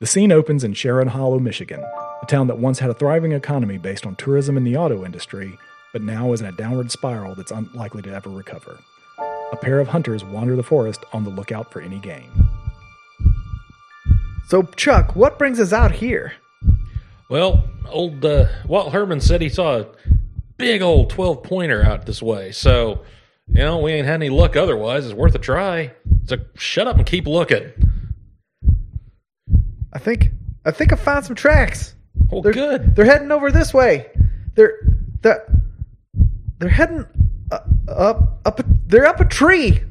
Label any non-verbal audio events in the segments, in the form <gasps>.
The scene opens in Sharon Hollow, Michigan, a town that once had a thriving economy based on tourism and the auto industry, but now is in a downward spiral that's unlikely to ever recover. A pair of hunters wander the forest on the lookout for any game. So, Chuck, what brings us out here? Well, old uh, Walt Herman said he saw a big old 12 pointer out this way. So, you know, we ain't had any luck otherwise. It's worth a try. So shut up and keep looking. I think I think I found some tracks. Well, They're good. They're heading over this way. They're they're they're heading uh, up up. A, they're up a tree.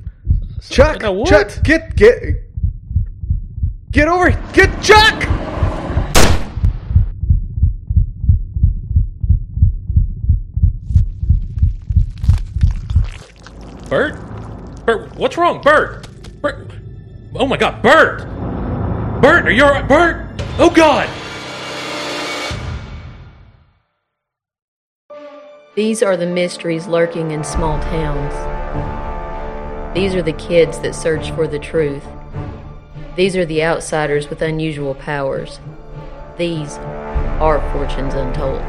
Chuck, in? Chuck, get get get over. Get Chuck. Bert? Bert, what's wrong? Bert! Bert! Oh my god, Bert! Bert, are you alright? Bert! Oh god! These are the mysteries lurking in small towns. These are the kids that search for the truth. These are the outsiders with unusual powers. These are fortunes untold.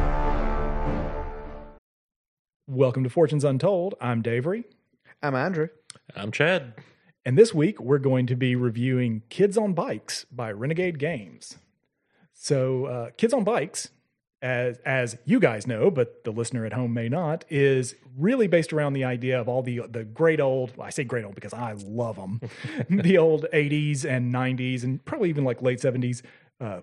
Welcome to Fortunes Untold. I'm David, I'm Andrew. I'm Chad. And this week we're going to be reviewing Kids on Bikes by Renegade Games. So, uh, Kids on Bikes, as as you guys know, but the listener at home may not, is really based around the idea of all the the great old. Well, I say great old because I love them, <laughs> the old '80s and '90s, and probably even like late '70s. Uh,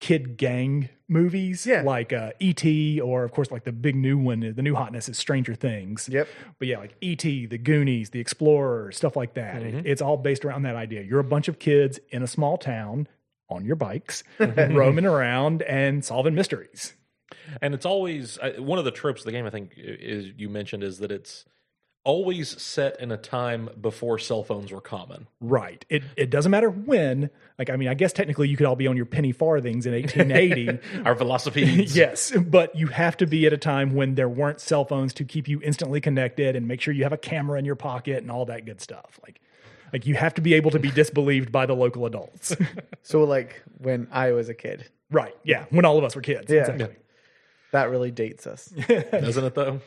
kid gang movies Yeah. like uh, E.T. or of course like the big new one the new hotness is Stranger Things Yep. but yeah, like E.T., The Goonies, The Explorer, stuff like that. It- it's all based around that idea. You're a bunch of kids in a small town on your bikes, <laughs> roaming around and solving mysteries. And it's always I- one of the tropes of the game. I think is you mentioned is that it's always set in a time before cell phones were common. Right. It it doesn't matter when. Like I mean, I guess technically you could all be on your penny farthings in 1880. <laughs> Our velocipedes. <laughs> yes, but you have to be at a time when there weren't cell phones to keep you instantly connected and make sure you have a camera in your pocket and all that good stuff. Like like you have to be able to be disbelieved by the local adults. <laughs> So, like when I was a kid, right. Yeah, when all of us were kids. Yeah. Exactly. that really dates us. Doesn't it though?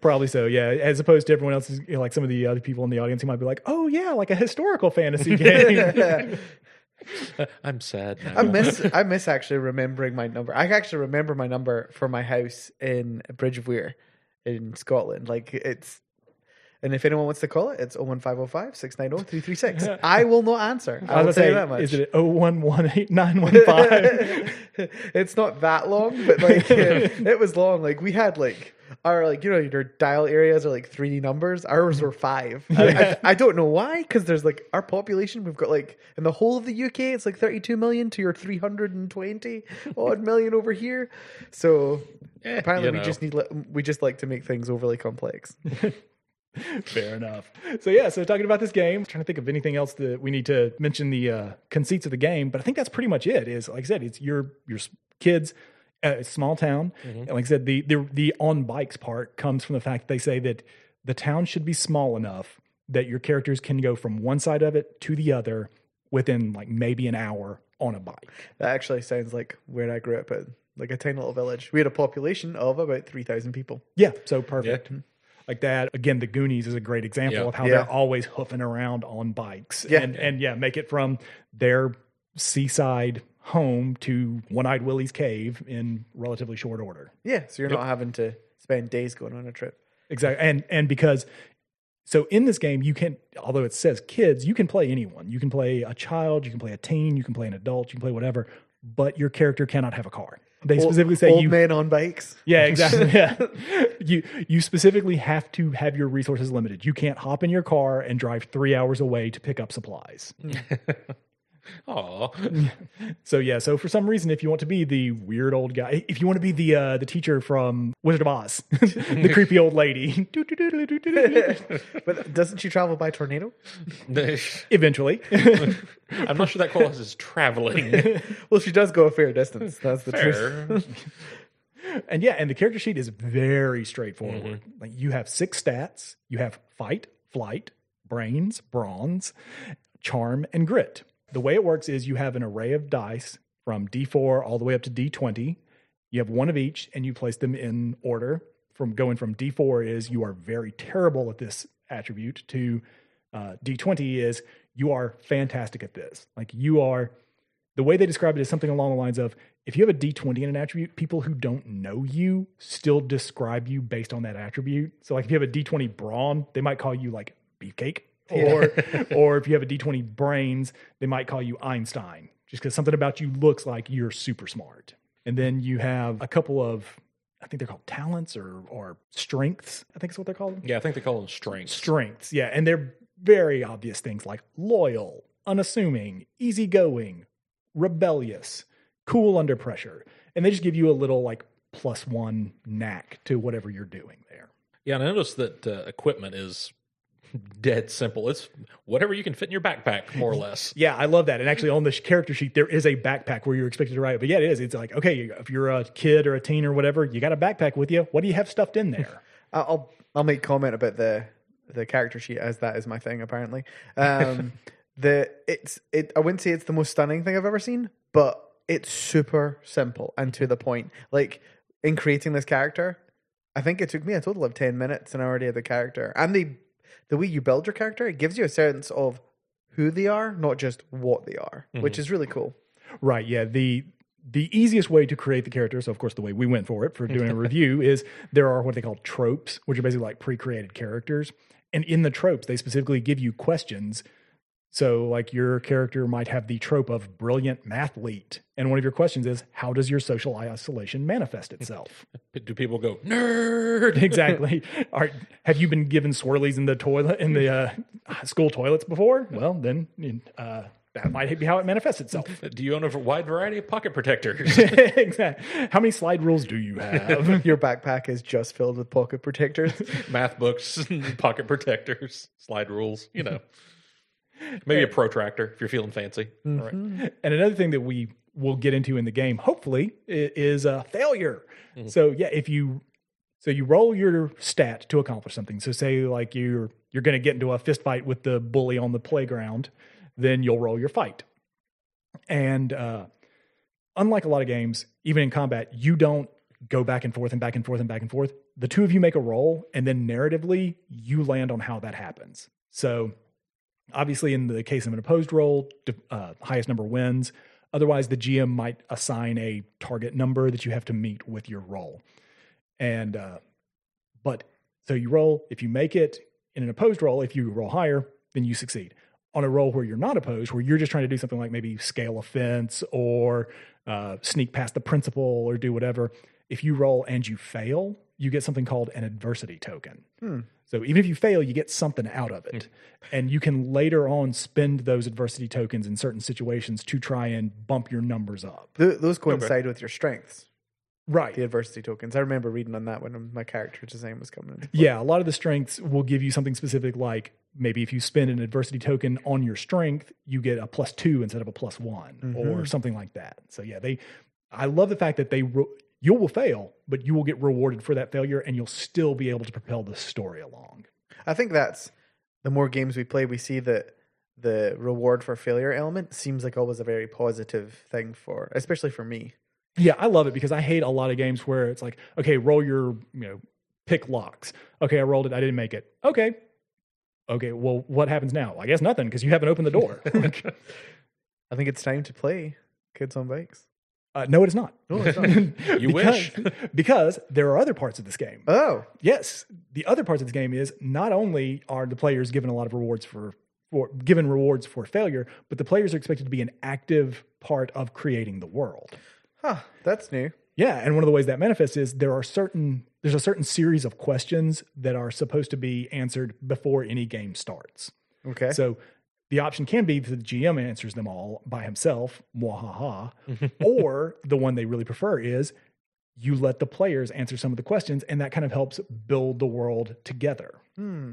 Probably so, yeah. As opposed to everyone else, you know, like some of the other people in the audience who might be like, "Oh yeah, like a historical fantasy <laughs> game." I'm sad. now. I miss I miss actually remembering my number. I actually remember my number for my house in Bridge of Weir in Scotland. Like it's and if anyone wants to call it, it's 01505 690 336. <laughs> I will not answer. I, I will was tell say, you that much. is it oh one one eight nine one five? <laughs> it's not that long, but like it was long. Like we had like our like you know your dial areas are like three D numbers. Ours were five. I, I, I don't know why because there's like our population. We've got like in the whole of the UK, it's like 32 million to your 320 odd million over here. So apparently we know. just need we just like to make things overly complex. <laughs> Fair enough. So yeah, so talking about this game, trying to think of anything else that we need to mention the uh, conceits of the game, but I think that's pretty much it. Is like I said, it's your your kids. Uh, a small town, and like I said, the, the the on bikes part comes from the fact that they say that the town should be small enough that your characters can go from one side of it to the other within like maybe an hour on a bike. That actually sounds like where I grew up in, like a tiny little village. We had a population of about 3,000 people. Yeah, so perfect. Like that. Again, the Goonies is a great example Yeah. of how Yeah. they're always hoofing around on bikes. Yeah. And and yeah, make it from their seaside home to One Eyed Willie's cave in relatively short order. Yeah, so you're not having to spend days going on a trip. Exactly. And and because so in this game you can although it says kids, you can play anyone. You can play a child, you can play a teen, you can play an adult, you can play whatever, but your character cannot have a car. They specifically say old you men on bikes. Yeah, <laughs> exactly. Yeah. you you specifically have to have your resources limited. You can't hop in your car and drive three hours away to pick up supplies. <laughs> <laughs> Aw. So yeah, so for some reason, if you want to be the weird old guy, if you want to be the uh, the teacher from Wizard of Oz, <laughs> the creepy old lady, <laughs> But doesn't she travel by tornado? eventually. I'm not sure that qualifies as traveling. Well, she does go a fair distance. That's the truth. And yeah, and the character sheet is very straightforward. Like you have six stats. You have fight, flight, brains, brawn, charm, and grit. The way it works is you have an array of dice from D4 all the way up to D20. You have one of each and you place them in order. From going from D4 is you are very terrible at this attribute to uh, D20 is you are fantastic at this. Like you are, the way they describe it is something along the lines of if you have a D20 in an attribute, people who don't know you still describe you based on that attribute. So, like if you have a D20 brawn, they might call you like beefcake. Or, or if you have a D20 brains, they might call you Einstein, just because something about you looks like you're super smart. And then you have a couple of, I think they're called talents or or strengths. I think is what they're called. Yeah, I think they call them strengths. Strengths, yeah, and they're very obvious things like loyal, unassuming, easygoing, rebellious, cool under pressure, and they just give you a little like plus one knack to whatever you're doing there. Yeah, and I noticed that uh, equipment is <laughs> dead simple. It's whatever you can fit in your backpack, more or less. Yeah, I love that. And actually, on the character sheet, there is a backpack where you're expected to write. But yeah, it is. It's like okay, if you're a kid or a teen or whatever, you got a backpack with you. What do you have stuffed in there? <laughs> I'll I'll make comment about the the character sheet as that is my thing apparently. Um, <laughs> the it's it I wouldn't say it's the most stunning thing I've ever seen, but it's super simple and to the point. Like in creating this character, I think it took me a total of ten minutes and I already had the character. And the the way you build your character, it gives you a sense of who they are, not just what they are, mm-hmm. which is really cool. Right. Yeah. The the easiest way to create the character, so of course the way we went for it for <laughs> doing a review is there are what they call tropes, which are basically like pre-created characters. And in the tropes, they specifically give you questions. So like your character might have the trope of brilliant mathlete. And one of your questions is, how does your social isolation manifest itself? <laughs> Do people go nerd? <laughs> exactly. Are, have you been given swirlies in the toilet in the uh, school toilets before? Well, then uh, that might be how it manifests itself. <laughs> Do you own a wide variety of pocket protectors? exactly. How many slide rules do you have? Your backpack is just filled with pocket protectors. Math books, pocket protectors, slide rules. You know, maybe a protractor if you're feeling fancy. All right. and another thing that we will get into in the game, hopefully, is a failure. So yeah, if you so you roll your stat to accomplish something. So say like you're you're going to get into a fist fight with the bully on the playground, then you'll roll your fight. And uh, unlike a lot of games, even in combat, you don't go back and forth and back and forth and back and forth. The two of you make a roll, and then narratively, you land on how that happens. So, obviously, in the case of an opposed roll, uh, highest number wins. Otherwise, the GM might assign a target number that you have to meet with your roll. And, uh, but so you roll, if you make it in an opposed roll, if you roll higher, then you succeed. On a roll where you're not opposed, where you're just trying to do something like maybe scale a fence or uh, sneak past the principal or do whatever, if you roll and you fail, you get something called an adversity token. Hmm. So even if you fail, you get something out of it. Hmm. And you can later on spend those adversity tokens in certain situations to try and bump your numbers up. Th- those coincide with your strengths, Right. the adversity tokens. I remember reading on that when my character design was coming in. Yeah, a lot of the strengths will give you something specific like maybe if you spend an adversity token on your strength, you get a plus two instead of a plus one mm-hmm. or something like that. So yeah, they I love the fact that they you will fail, but you will get rewarded for that failure and you'll still be able to propel the story along. I think that's the more games we play, we see that the reward for failure element seems like always a very positive thing for, especially for me. Yeah, I love it because I hate a lot of games where it's like, okay, roll your, you know, pick locks. Okay, I rolled it, I didn't make it. Okay. Okay, well, what happens now? I guess nothing because you haven't opened the door. <laughs> I think it's time to play Kids on Bikes. Uh, no, it is not. No, it's not. <laughs> You because, wish. <laughs> because there are other parts of this game. oh, yes, the other parts of this game is not only are the players given a lot of rewards for, for given rewards for failure, but the players are expected to be an active part of creating the world. huh, that's new. Yeah, and one of the ways that manifests is there are certain there's a certain series of questions that are supposed to be answered before any game starts. Okay. So the option can be that the GM answers them all by himself, mwahaha, <laughs> or the one they really prefer is you let the players answer some of the questions, and that kind of helps build the world together. Hmm.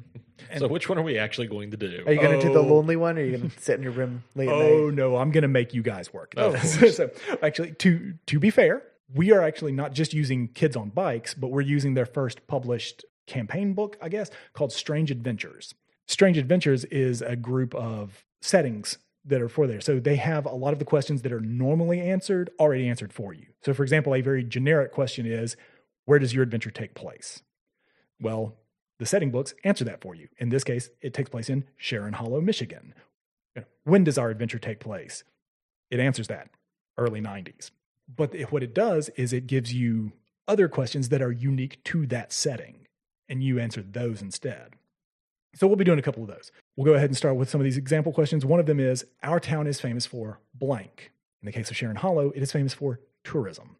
so which one are we actually going to do? are you going to do the Oh. lonely one or are you going to sit in your room late at Oh night? no, I'm going to make you guys work. Oh. <laughs> Of so actually, to to be fair, we are actually not just using kids on bikes, but we're using their first published campaign book, I guess, called Strange Adventures. Strange Adventures is a group of settings that are for there. So they have a lot of the questions that are normally answered already answered for you. So, for example, a very generic question is, Where does your adventure take place? Well, the setting books answer that for you. In this case, it takes place in Sharon Hollow, Michigan. When does our adventure take place? It answers that early 90s. But what it does is it gives you other questions that are unique to that setting, and you answer those instead. So we'll be doing a couple of those. We'll go ahead and start with some of these example questions. One of them is Our town is famous for blank. In the case of Sharon Hollow, it is famous for tourism.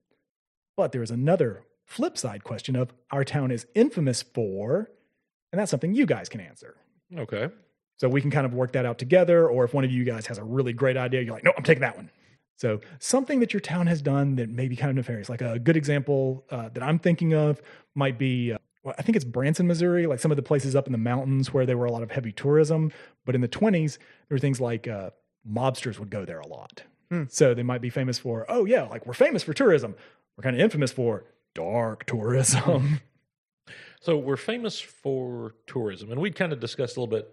But there is another flip side question of Our town is infamous for, and that's something you guys can answer. Okay. So we can kind of work that out together. Or if one of you guys has a really great idea, you're like, no, I'm taking that one. So something that your town has done that may be kind of nefarious. Like a good example uh, that I'm thinking of might be, uh, well, I think it's Branson, Missouri, like some of the places up in the mountains where there were a lot of heavy tourism. But in the 20s, there were things like uh, mobsters would go there a lot. So they might be famous for, oh, yeah, like we're famous for tourism. We're kind of infamous for dark tourism. <laughs> So we're famous for tourism, and we'd kind of discussed a little bit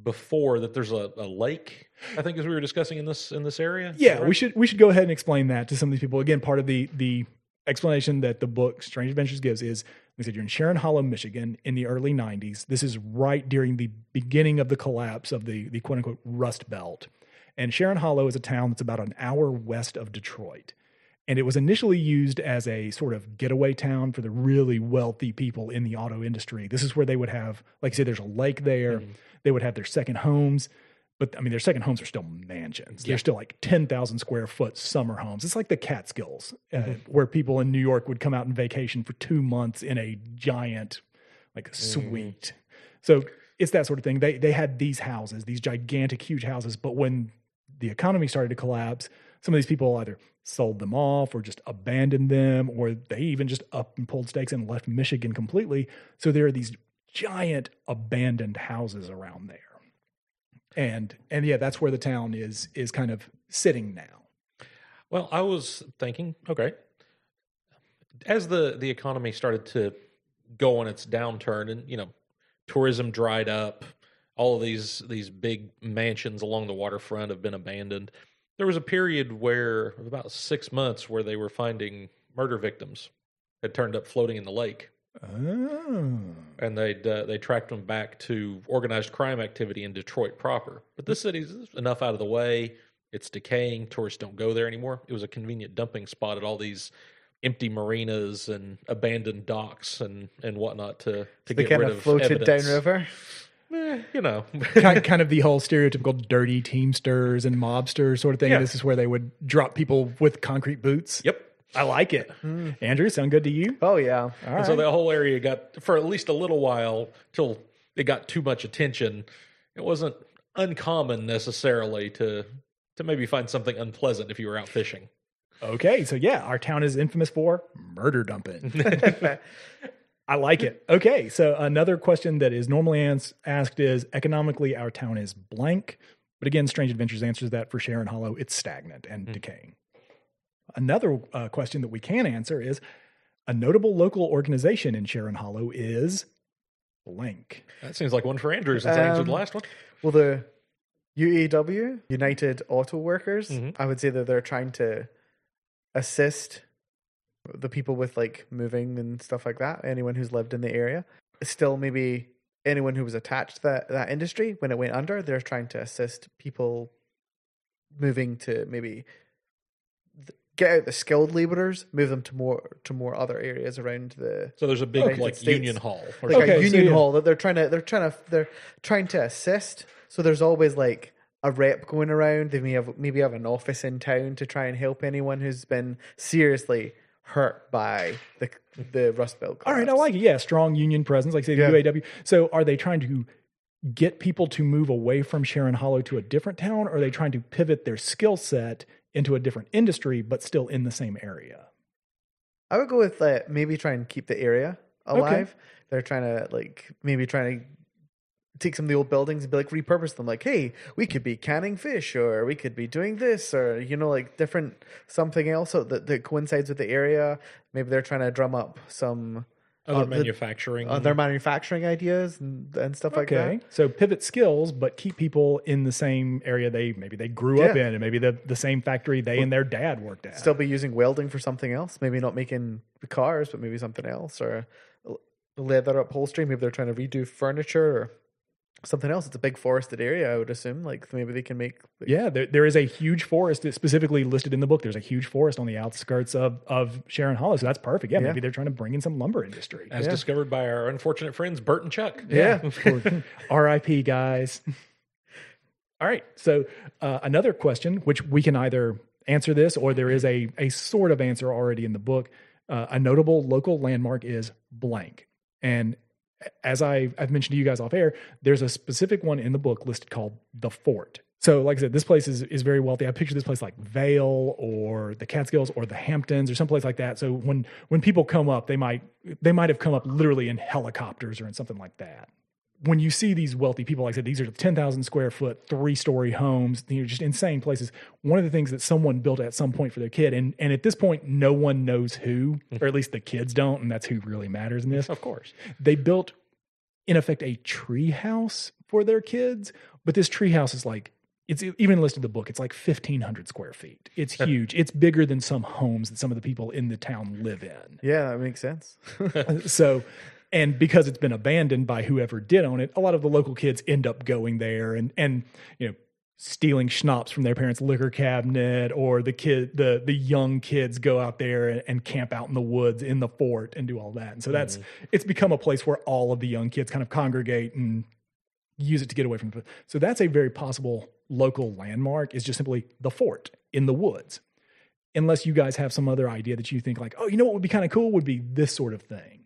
before that there's a, a lake. I think as we were discussing in this in this area. Yeah, right? we should we should go ahead and explain that to some of these people. Again, part of the the explanation that the book Strange Adventures gives is we said you're in Sharon Hollow, Michigan in the early 90s. This is right during the beginning of the collapse of the the quote unquote Rust Belt. And Sharon Hollow is a town that's about an hour west of Detroit. And it was initially used as a sort of getaway town for the really wealthy people in the auto industry. This is where they would have, like I said, there's a lake there. Mm-hmm. They would have their second homes. But I mean, their second homes are still mansions. They're still like 10,000 square foot summer homes. It's like the Catskills, uh, where people in New York would come out and vacation for two months in a giant, like, suite. So it's that sort of thing. They, they had these houses, these gigantic, huge houses. But when the economy started to collapse, some of these people either sold them off or just abandoned them, or they even just up and pulled stakes and left Michigan completely. So there are these giant abandoned houses around there. And and yeah, that's where the town is is kind of sitting now. Well, I was thinking, okay, as the the economy started to go on its downturn, and you know, tourism dried up, all of these these big mansions along the waterfront have been abandoned. There was a period where about six months where they were finding murder victims had turned up floating in the lake, Oh. and they'd uh, they tracked them back to organized crime activity in Detroit proper. But this city's enough out of the way. It's decaying. Tourists don't go there anymore. It was a convenient dumping spot at all these empty marinas and abandoned docks and and whatnot to to They get kind rid of of floated evidence. downriver. Eh, you know, kind, <laughs> kind of the whole stereotypical dirty teamsters and mobsters sort of thing. Yeah. This is where they would drop people with concrete boots. yep. I like it. Hmm. Andrew, sound good to you? Oh yeah. All And right. so the whole area got for at least a little while till it got too much attention. It wasn't uncommon necessarily to to maybe find something unpleasant if you were out fishing. Okay, so yeah, our town is infamous for murder dumping. <laughs> <laughs> I like it. Okay, so another question that is normally ans- asked is economically, our town is blank. But again, Strange Adventures answers that for Sharon Hollow, it's stagnant and hmm. decaying. Another uh, question that we can answer is a notable local organization in Sharon Hollow is blank. That seems like one for Andrew since I answered the Um, last one. Well, the UAW, United Auto Workers, Mhm. I would say that they're trying to assist the people with like moving and stuff like that. Anyone who's lived in the area, still maybe anyone who was attached to that that industry when it went under, they're trying to assist people moving to maybe th- get out the skilled laborers, move them to more to more other areas around the So there's a big United like States. union hall. Or like Okay, a so union yeah. hall that they're trying to they're trying to they're trying to assist. So there's always like a rep going around. They may have maybe have an office in town to try and help anyone who's been seriously hurt by the the Rust Belt. All right, I like it. Yeah, strong union presence, like say the Yeah. UAW. So, are they trying to get people to move away from Sharon Hollow to a different town, or are they trying to pivot their skill set into a different industry, but still in the same area? I would go with uh, maybe try and keep the area alive. They're trying to like maybe trying to take some of the old buildings and be like repurpose them. Like, hey, we could be canning fish, or we could be doing this, or you know, like different something else that, that coincides with the area. Maybe they're trying to drum up some Other uh, manufacturing. their manufacturing ideas and, and stuff like Okay, so pivot skills, but keep people in the same area they maybe they grew up in, and maybe the the same factory they and their dad worked at. Still be using welding for something else. Maybe not making cars, but maybe something else or leather upholstery. Maybe they're trying to redo furniture or something else. It's a big forested area, I would assume. Like maybe they can make. like- Yeah, there, there is a huge forest specifically listed in the book. There's a huge forest on the outskirts of, of Sharon Hollow. So that's perfect. Yeah, Yeah. maybe they're trying to bring in some lumber industry. as discovered by our unfortunate friends Bert and Chuck. Yeah. RIP, <laughs> guys. <laughs> All right. So uh, another question, which we can either answer this or there is a, a sort of answer already in the book. Uh, a notable local landmark is blank. And as I, I've mentioned to you guys off air, there's a specific one in the book listed called the Fort. So, like I said, this place is, is very wealthy. I picture this place like Vail or the Catskills or the Hamptons or someplace like that. So when when people come up, they might they might have come up literally in helicopters or in something like that when you see these wealthy people, like I said, these are 10,000 square foot, three story homes, they're just insane places. One of the things that someone built at some point for their kid, and, and at this point, no one knows who, or at least the kids don't, and that's who really matters in this. Of course. They built, in effect, a tree house for their kids, but this tree house is like, it's even listed in the book. It's like 1,500 square feet. It's huge. It's bigger than some homes that some of the people in the town live in Yeah, that makes sense. <laughs> so and because it's been abandoned by whoever did own it a lot of the local kids end up going there and and you know stealing schnapps from their parents liquor cabinet or the kid the the young kids go out there and, and camp out in the woods in the fort and do all that. And so that's mm-hmm. it's become a place where all of the young kids kind of congregate and use it to get away from the so that's a very possible local landmark is just simply the fort in the woods. Unless you guys have some other idea that you think like oh you know what would be kind of cool? Would be this sort of thing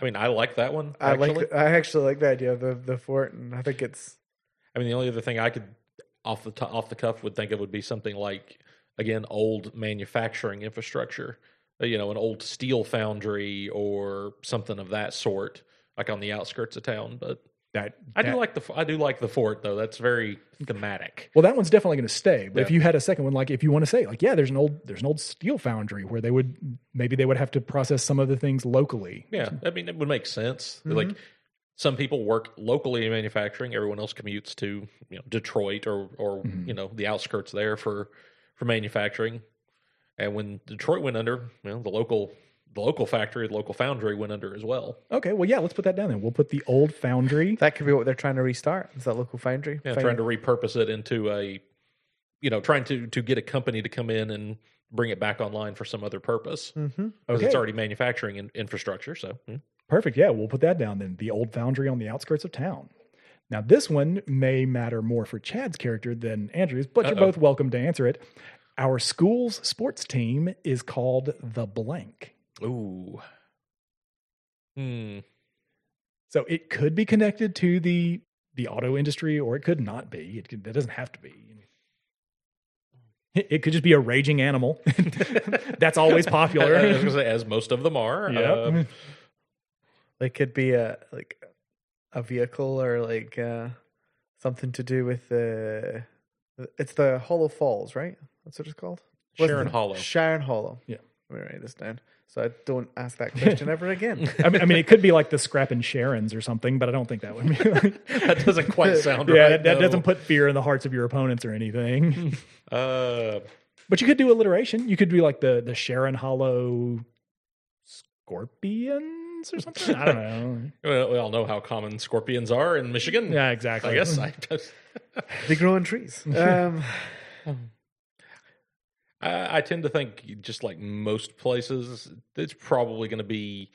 I mean, I like that one. I Actually. like. The, I actually like the idea of the the fort, and I think it's I mean, the only other thing I could off the off the cuff would think of would be something like again old manufacturing infrastructure. Uh, You know, an old steel foundry or something of that sort, like on the outskirts of town. But that I do like the I do like the fort though. That's very thematic. Well, that one's definitely going to stay. But if you had a second one, like if you want to say, like, yeah, there's an old there's an old steel foundry where they would maybe they would have to process some of the things locally. Yeah, I mean, it would make sense. Mm-hmm. Like some people work locally in manufacturing. Everyone else commutes to you know Detroit or or mm-hmm. you know the outskirts there for for manufacturing. And when Detroit went under, you know the local the local factory, the local foundry went under as well. Okay, well, yeah, let's put that down then. We'll put the old foundry. <laughs> that could be what they're trying to restart. Is that local foundry? Yeah, Find- trying to repurpose it into a you know trying to to get a company to come in and bring it back online for some other purpose because Mhm. it's already manufacturing in, infrastructure. So hmm. Perfect. Yeah, we'll put that down then. The old foundry on the outskirts of town. Now, this one may matter more for Chad's character than Andrew's, but you're both welcome to answer it. Our school's sports team is called the blank. Ooh, hmm. So it could be connected to the the auto industry, or it could not be. It, could, it doesn't have to be. It it could just be a raging animal. <laughs> That's always <laughs> I was popular. say, as most of them are. Yep. Uh, Like could be a like a vehicle or like uh, something to do with the. It's the Hollow Falls, right? That's what it's called. Sharon Hollow. Sharon Hollow. Yeah. Let me write this down so I don't ask that <laughs> question ever again. I mean, I mean, it could be like the scrap and Sharons or something, but I don't think that would be. <laughs> that doesn't quite sound yeah, right. that, that doesn't put fear in the hearts of your opponents or anything. Uh, but you could do alliteration. You could be like the the Sharon Hollow Scorpions or something. I don't know. <laughs> well, we all know how common scorpions are in Michigan. Yeah, exactly. I guess I, they grow on trees. Um, I, I tend to think just like most places, it's probably going to be.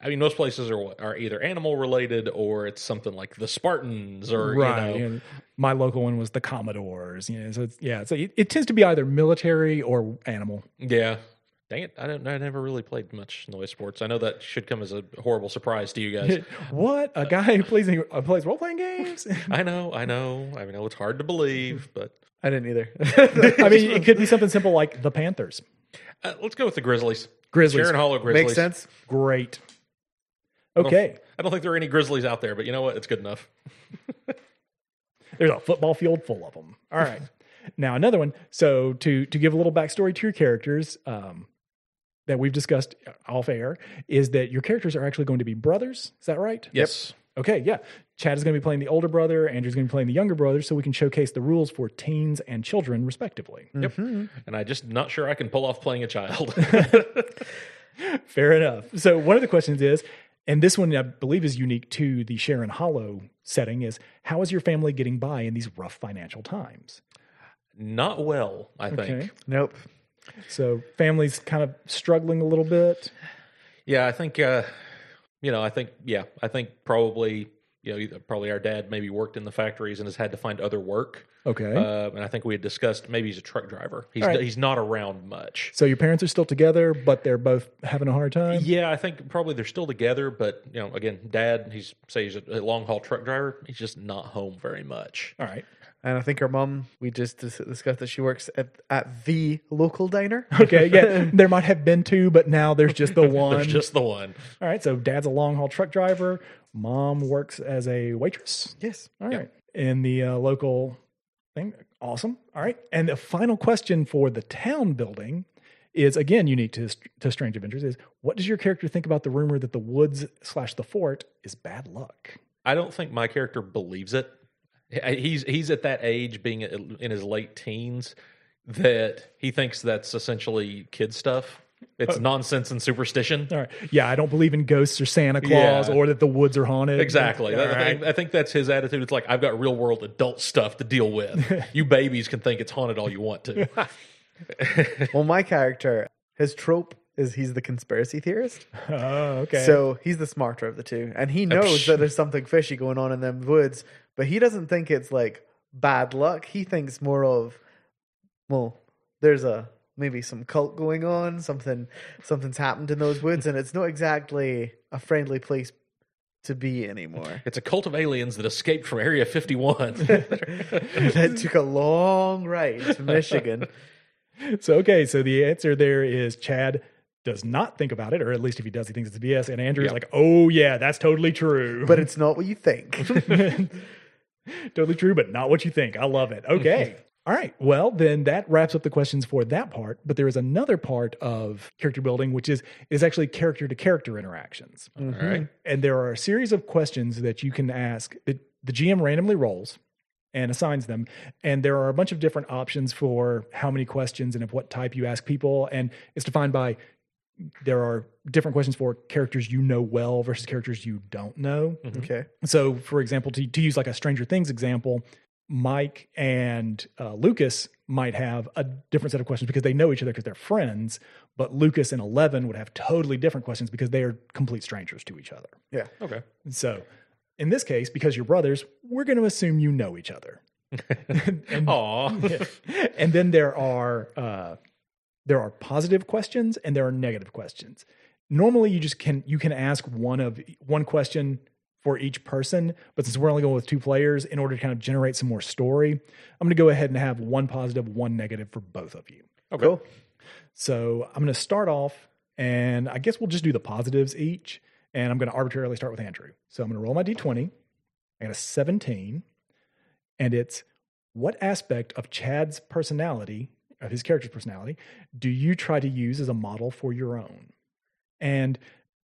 I mean, most places are are either animal related or it's something like the Spartans or right. you know. and my local one was the Commodores. You know, so it's, yeah, so it, it tends to be either military or animal. Yeah. Dang it! I don't. I never really played much noise sports. I know that should come as a horrible surprise to you guys. <laughs> what a guy who plays uh, plays role playing games. <laughs> I know. I know. I know it's hard to believe, but I didn't either. <laughs> I mean, it could be something simple like the Panthers. uh, let's go with the Grizzlies. Grizzlies. Sharon Hollow Grizzlies. makes sense. Great. don't- Okay. I don't think there are any Grizzlies out there, but you know what? It's good enough. <laughs> There's a football field full of them. All right. <laughs> now another one. So to to give a little backstory to your characters, um, that we've discussed off air is that your characters are actually going to be brothers. Is that right? Yes. Okay, yeah. Chad is going to be playing the older brother, Andrew's going to be playing the younger brother, so we can showcase the rules for teens and children, respectively. Yep. And I just not sure I can pull off playing a child. <laughs> <laughs> Fair enough. So one of the questions is, and this one I believe is unique to the Sharon Hollow setting, is how is your family getting by in these rough financial times? not well, I think. Okay. Nope. So families kind of struggling a little bit. Yeah, I think uh, you know, I think yeah, I think probably you know, probably our dad maybe worked in the factories and has had to find other work. Okay. Uh, and I think we had discussed maybe he's a truck driver. He's right. he's not around much. so your parents are still together, but they're both having a hard time. Yeah, I think probably they're still together, but you know, again, dad, he's say he's a long haul truck driver. He's just not home very much. All right. And I think her mum, we just dis- discussed that she works at, at the local diner. <laughs> Okay. Yeah. <laughs> there might have been two, but now there's just the one. There's just the one. All right. So dad's a long haul truck driver. Mom works as a waitress. yes. All right. In the uh, local thing. Awesome. All right. And the final question for the town building is again unique to to Strange Adventures is what does your character think about the rumor that the woods slash the fort is bad luck? I don't think my character believes it. He's he's at that age, being in his late teens, that he thinks that's essentially kid stuff. It's nonsense and superstition. All right. Yeah, I don't believe in ghosts or Santa Claus Yeah. or that the woods are haunted. Exactly. All I, right. think, I think that's his attitude. It's like I've got real world adult stuff to deal with. <laughs> you babies can think it's haunted all you want to. <laughs> Well, my character, his trope is he's the conspiracy theorist. Oh, okay. So he's the smarter of the two. And he knows that there's something fishy going on in them woods, but he doesn't think it's like bad luck. He thinks more of, well, there's a maybe some cult going on, something something's happened in those woods, and it's not exactly a friendly place to be anymore. It's a cult of aliens that escaped from Area 51. <laughs> that took a long ride to Michigan. So okay, so the answer there is Chad does not think about it, or at least if he does, he thinks it's BS. And Andrew's Yep. like, "Oh yeah, that's totally true, But it's not what you think. <laughs> <laughs> <laughs> totally true, but not what you think." I love it. <laughs> Okay, all right. Well, then that wraps up the questions for that part. But there is another part of character building, which is is actually character to character interactions. Mm-hmm. All right. And there are a series of questions that you can ask that the GM randomly rolls and assigns them. And there are a bunch of different options for how many questions and of what type you ask people. And it's defined by there are different questions for characters you know well versus characters you don't know. okay. So, for example, to, to use like a Stranger Things example, Mike and uh, Lucas might have a different set of questions because they know each other because they're friends. But Lucas and Eleven would have totally different questions because they are complete strangers to each other. Yeah. Okay. So, in this case, because you're brothers, we're going to assume you know each other. <laughs> <laughs> and, Aw. <laughs> and then there are uh, there are positive questions and there are negative questions. Normally, you just can you can ask one of one question for each person, but since we're only going with two players, in order to kind of generate some more story, I'm going to go ahead and have one positive, one negative for both of you. Okay. Cool. So I'm going to start off, and I guess we'll just do the positives each. And I'm going to arbitrarily start with Andrew. So I'm going to roll my d20. I got a 17, and it's what aspect of Chad's personality, of his character's personality, do you try to use as a model for your own? And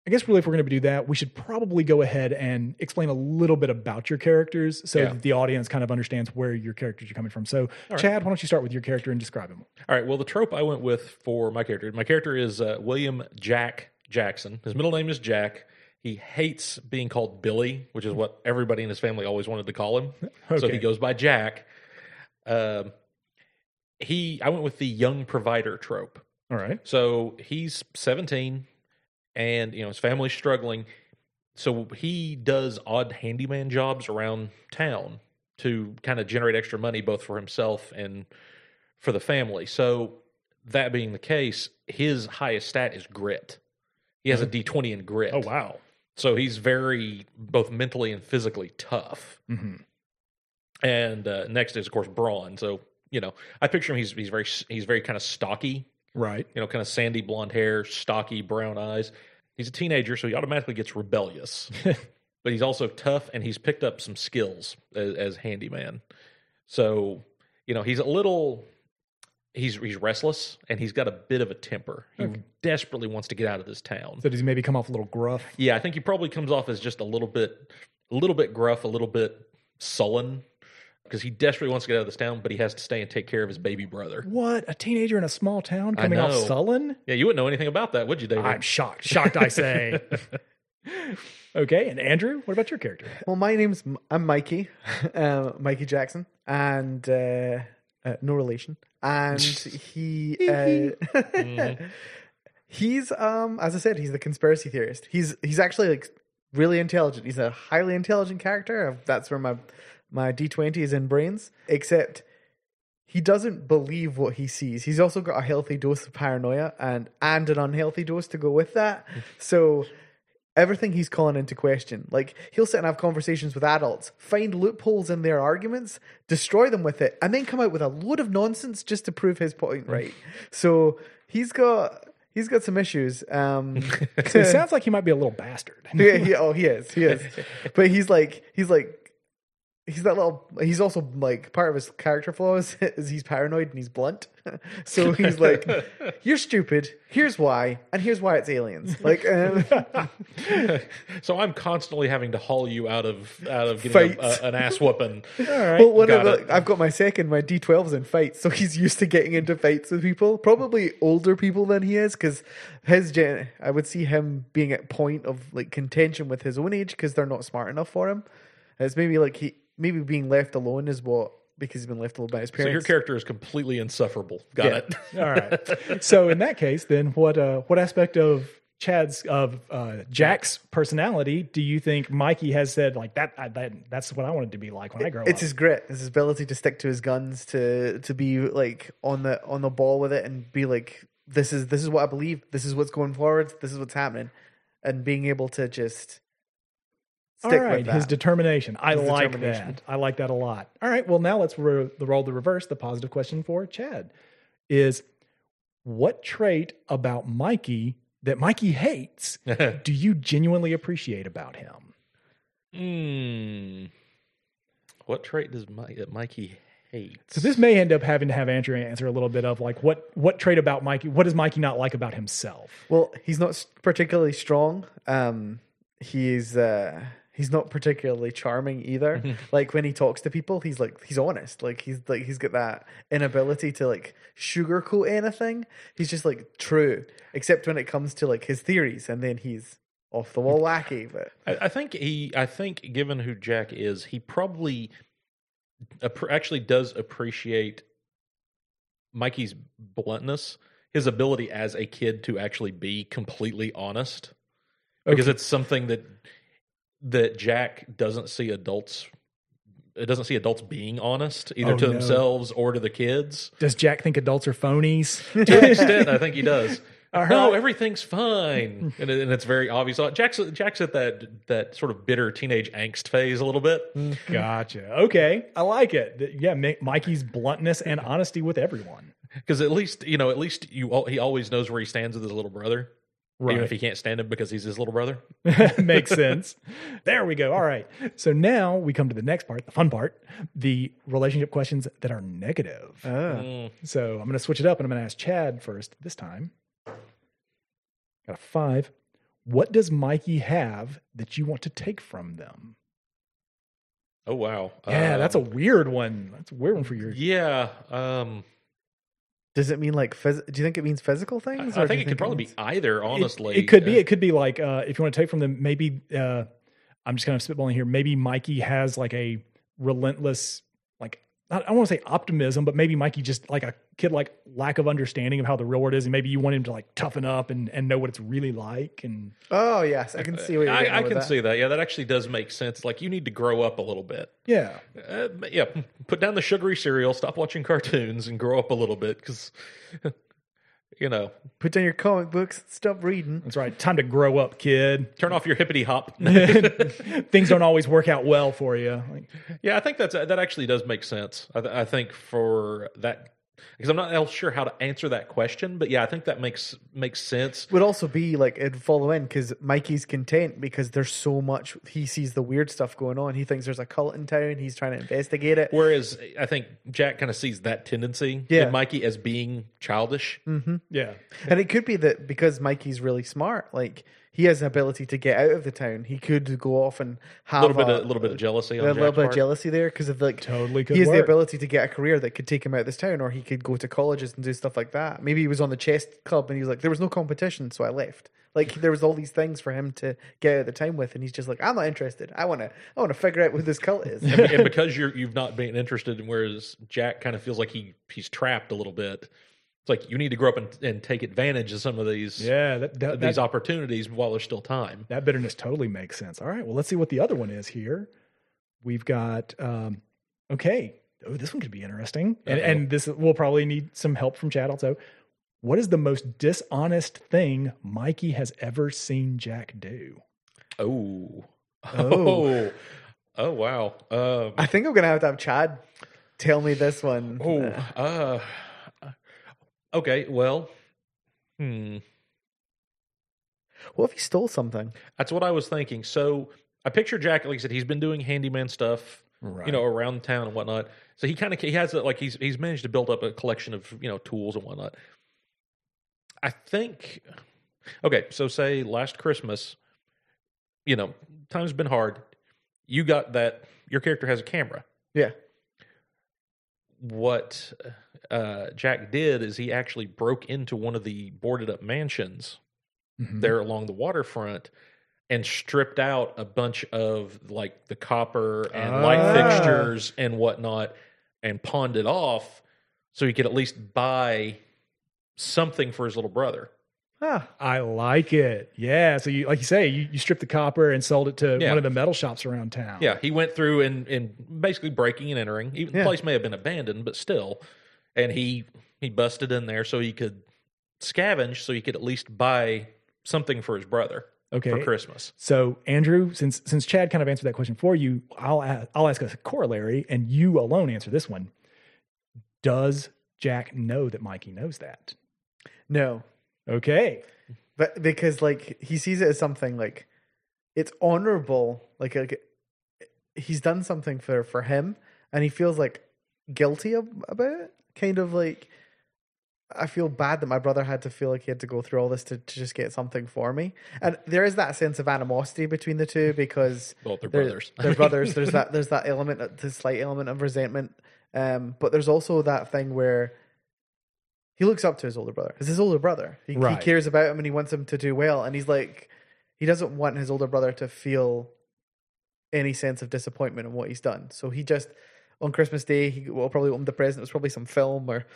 I guess really, if we're going to do that, we should probably go ahead and explain a little bit about your characters so Yeah. that the audience kind of understands where your characters are coming from. So, Chad, why don't you start with your character and describe him? All right. Well, the trope I went with for my character, my character is uh, William Jack Jackson. His middle name is Jack. He hates being called Billy, which is what everybody in his family always wanted to call him. So he goes by Jack. Um, he, I went with the young provider trope. All right. So he's 17 and you know his family's struggling. So he does odd handyman jobs around town to kind of generate extra money both for himself and for the family. So that being the case, his highest stat is grit. He has a D20 in grit. Oh, wow. So he's very both mentally and physically tough. hmm And uh, next is of course brawn. So you know, I picture him. He's he's very he's very kind of stocky Right. you know, kind of sandy blonde hair, stocky brown eyes. He's a teenager, so he automatically gets rebellious. <laughs> but he's also tough, and he's picked up some skills as, as handyman. So, you know, he's a little he's he's restless and he's got a bit of a temper. He desperately wants to get out of this town. So does he maybe come off a little gruff? Yeah, I think he probably comes off as just a little bit, a little bit gruff, a little bit sullen, because he desperately wants to get out of this town, but he has to stay and take care of his baby brother. What? A teenager in a small town coming off know. sullen? Yeah, you wouldn't know anything about that, would you, David? I'm shocked. Shocked, I say. <laughs> okay, and Andrew, what about your character? Well, my name's I'm Mikey, <laughs> uh, Mikey Jackson, and uh, uh, no relation. And <laughs> he, uh, he's um, as I said, he's the conspiracy theorist. He's he's actually like really intelligent. He's a highly intelligent character. That's where my my D twenty is in brains. Except he doesn't believe what he sees. He's also got a healthy dose of paranoia and and an unhealthy dose to go with that. <laughs> So everything he's calling into question. Like he'll sit and have conversations with adults, find loopholes in their arguments, destroy them with it, and then come out with a load of nonsense just to prove his point right. So he's got he's got some issues. Um So <laughs> it <laughs> sounds like he might be a little bastard. yeah, he, oh he is, he is. But he's like he's like he's that little he's also like part of his character flaws <laughs> is he's paranoid and he's blunt. <laughs> so he's like, <laughs> You're stupid, here's why, and here's why it's aliens. Like um, so I'm constantly having to haul you out of out of getting a, a, an ass whooping. all right Well, Got the. I've got my second, my D12's in fights, so he's used to getting into fights with people, probably older people than he is, because his gen, I would see him being at point of like contention with his own age because they're not smart enough for him. It's maybe like he, maybe being left alone is what because he's been left alone by his parents. So your character is completely insufferable. Got Yeah. it. <laughs> All right. <laughs> So in that case, then what uh, what aspect of Chad's of uh, Jack's personality do you think Mikey has said like that, I, that that's what I wanted to be like when I grow it's up? It's his grit, it's his ability to stick to his guns, to to be like on the on the ball with it, and be like, this is this is what I believe, this is what's going forward, this is what's happening, and being able to just All stick right, with that. his determination. I His like determination. that. I like that a lot. All right, well now let's ro- the roll the reverse. The positive question for Chad is, what trait about Mikey that Mikey hates <laughs> do you genuinely appreciate about him? Hmm. What trait does Mike, that Mikey hate? So this may end up having to have Andrew answer a little bit of like what what trait about Mikey? What does Mikey not like about himself? Well, he's not particularly strong. Um, he's uh, he's not particularly charming either. Mm-hmm. like when he talks to people, he's like he's honest. Like he's like he's got that inability to like sugarcoat anything. He's just like true, except when it comes to like his theories, and then he's off the wall wacky. But I, I think he. I think given who Jack is, he probably actually does appreciate Mikey's bluntness, his ability as a kid to actually be completely honest, because it's something that that Jack doesn't see adults. It doesn't see adults being honest either Oh, to no. themselves or to the kids. Does Jack think adults are phonies? <laughs> To an extent, I think he <laughs> does. No, everything's fine, <laughs> and, and it's very obvious. Uh, Jack's Jack's at that that sort of bitter teenage angst phase a little bit. Mm, gotcha. Okay, I like it. Yeah, Mikey's bluntness and honesty with everyone. because at least you know at least you he always knows where he stands with his little brother even if he can't stand him because he's his little brother <laughs> Makes <laughs> sense. There we go. All right. So now we come to the next part, the fun part, the relationship questions that are negative. Mm. So I'm going to switch it up and I'm going to ask Chad first this time. Got a five. What does Mikey have that you want to take from them? oh wow Yeah, that's a Um, weird one. That's a weird one for your. yeah um does it mean like? Phys- do you think it means physical I, things? I do think it could probably means- be either honestly it, could be. Uh, It could be like uh, if you want to take from them, maybe uh, I'm just kind of spitballing here. Maybe Mikey has like a relentless, I don't want to say optimism, but maybe Mikey just like a kid like lack of understanding of how the real world is, and maybe you want him to like toughen up and and know what it's really like. And Oh yes, I can see what you're I, I with can that. see that yeah that actually does make sense like you need to grow up a little bit yeah, uh, yeah put down the sugary cereal stop watching cartoons and grow up a little bit because <laughs> you know Put down your comic books. Stop reading. that's right. Time to grow up, kid. turn off your hippity hop <laughs> Things don't always work out well for you. Like, Yeah, I think that's that actually does make sense. I, th- I think for that because I'm not else sure how to answer that question. But yeah, I think that makes makes sense. would also be like it'd follow in because Mikey's content because there's so much he sees the weird stuff going on. He thinks there's a cult in town. He's trying to investigate it. Whereas I think Jack kind of sees that tendency Yeah. in Mikey as being childish. Mm-hmm. Yeah. And it could be that because Mikey's really smart, like he has the ability to get out of the town. He could go off and A have little bit, of, a little bit of jealousy on a little Jack's bit of jealousy there because of like Totally could he has the ability to get a career that could take him out of this town, or he could go to colleges and do stuff like that. Maybe he was on the chess club and he was like, there was no competition, so I left. Like there was all these things for him to get out of the town with, and he's just like, I'm not interested. I want to, I want to figure out what this cult is. and <laughs> because you're you've not been interested, in whereas Jack kind of feels like he he's trapped a little bit. It's like you need to grow up and, and take advantage of some of these Yeah. That, that, these that, opportunities while there's still time. that bitterness totally makes sense. All right. Well, let's see what the other one is here. We've got, um, okay. Oh, this one could be interesting. And, Uh-oh. and this will probably need some help from Chad also. What is the most dishonest thing Mikey has ever seen Jack do? Oh, Oh. oh, <laughs> oh, wow. Um, I think I'm gonna have to have Chad tell me this one. oh, uh, okay. Well, hmm. what if he stole something? That's what I was thinking. So I picture Jack, like I said, he's been doing handyman stuff, Right. you know, around town and whatnot. So he kind of he has a, like he's he's managed to build up a collection of you know tools and whatnot. I think. Okay, so say last Christmas, you know, time's been hard. You got that. Your character has a camera. Yeah. What uh, Jack did is he actually broke into one of the boarded up mansions Mhm. there along the waterfront and stripped out a bunch of like the copper and light Ah. fixtures and whatnot and pawned it off so he could at least buy something for his little brother. Ah, I like it. Yeah. So you, like you say, you, you stripped the copper and sold it to Yeah. one of the metal shops around town. Yeah, he went through and, and basically breaking and entering. Even Yeah. the place may have been abandoned, but still. And he he busted in there so he could scavenge so he could at least buy something for his brother Okay. for Christmas. So Andrew, since since Chad kind of answered that question for you, I'll a- I'll ask a corollary, and you alone answer this one. Does Jack know that Mikey knows that? no. Okay. But because like he sees it as something like it's honorable, like like he's done something for for him, and he feels like guilty ab- about it. Kind of like I feel bad that my brother had to feel like he had to go through all this to, to just get something for me, and there is that sense of animosity between the two because <laughs> Well, they're they're brothers. They're <laughs> brothers. There's that. There's that element, this slight element of resentment. Um, but there's also that thing where he looks up to his older brother. It's his older brother. He, Right. he cares about him and he wants him to do well. And he's like, he doesn't want his older brother to feel any sense of disappointment in what he's done. So he just on Christmas Day, he will probably opened the present. It was probably some film or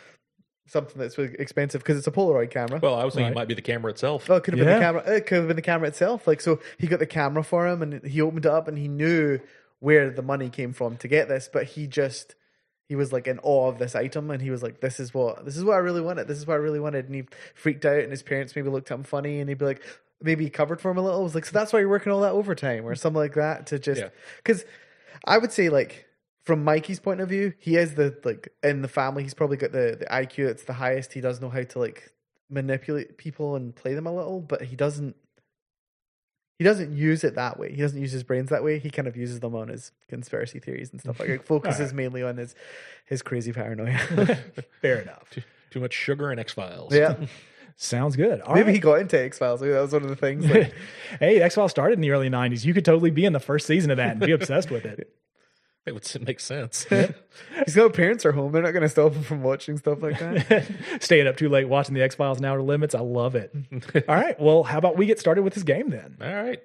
something that's really expensive because it's a Polaroid camera. Well, I was thinking Right. it might be the camera itself. Well, it could have been the camera. It could have been the camera itself. Like, so he got the camera for him, and he opened it up, and he knew where the money came from to get this. But he just, he was like in awe of this item, and he was like, "This is what, this is what I really wanted. This is what I really wanted." And he freaked out, and his parents maybe looked at him funny, and he'd be like, maybe he covered for him a little. It was like, "So that's why you're working all that overtime, or something like that." To just, Yeah. because I would say like. From Mikey's point of view, he is the like in the family. He's probably got the, the IQ that's the highest. He does know how to like manipulate people and play them a little, but he doesn't he doesn't use it that way. He doesn't use his brains that way. He kind of uses them on his conspiracy theories and stuff like that. <laughs> Focuses mainly on his his crazy paranoia. <laughs> Fair <laughs> enough. Too much sugar and X Files. yeah. Sounds good. All Maybe right. he got into X Files. That was one of the things. Like, hey, X Files started in the early '90s. You could totally be in the first season of that and be obsessed with it. It would make sense. <laughs> he's got parents are home. They're not going to stop him from watching stuff like that. <laughs> Staying up too late watching the X Files and Outer Limits. I love it. <laughs> All right. Well, how about we get started with this game then? All right.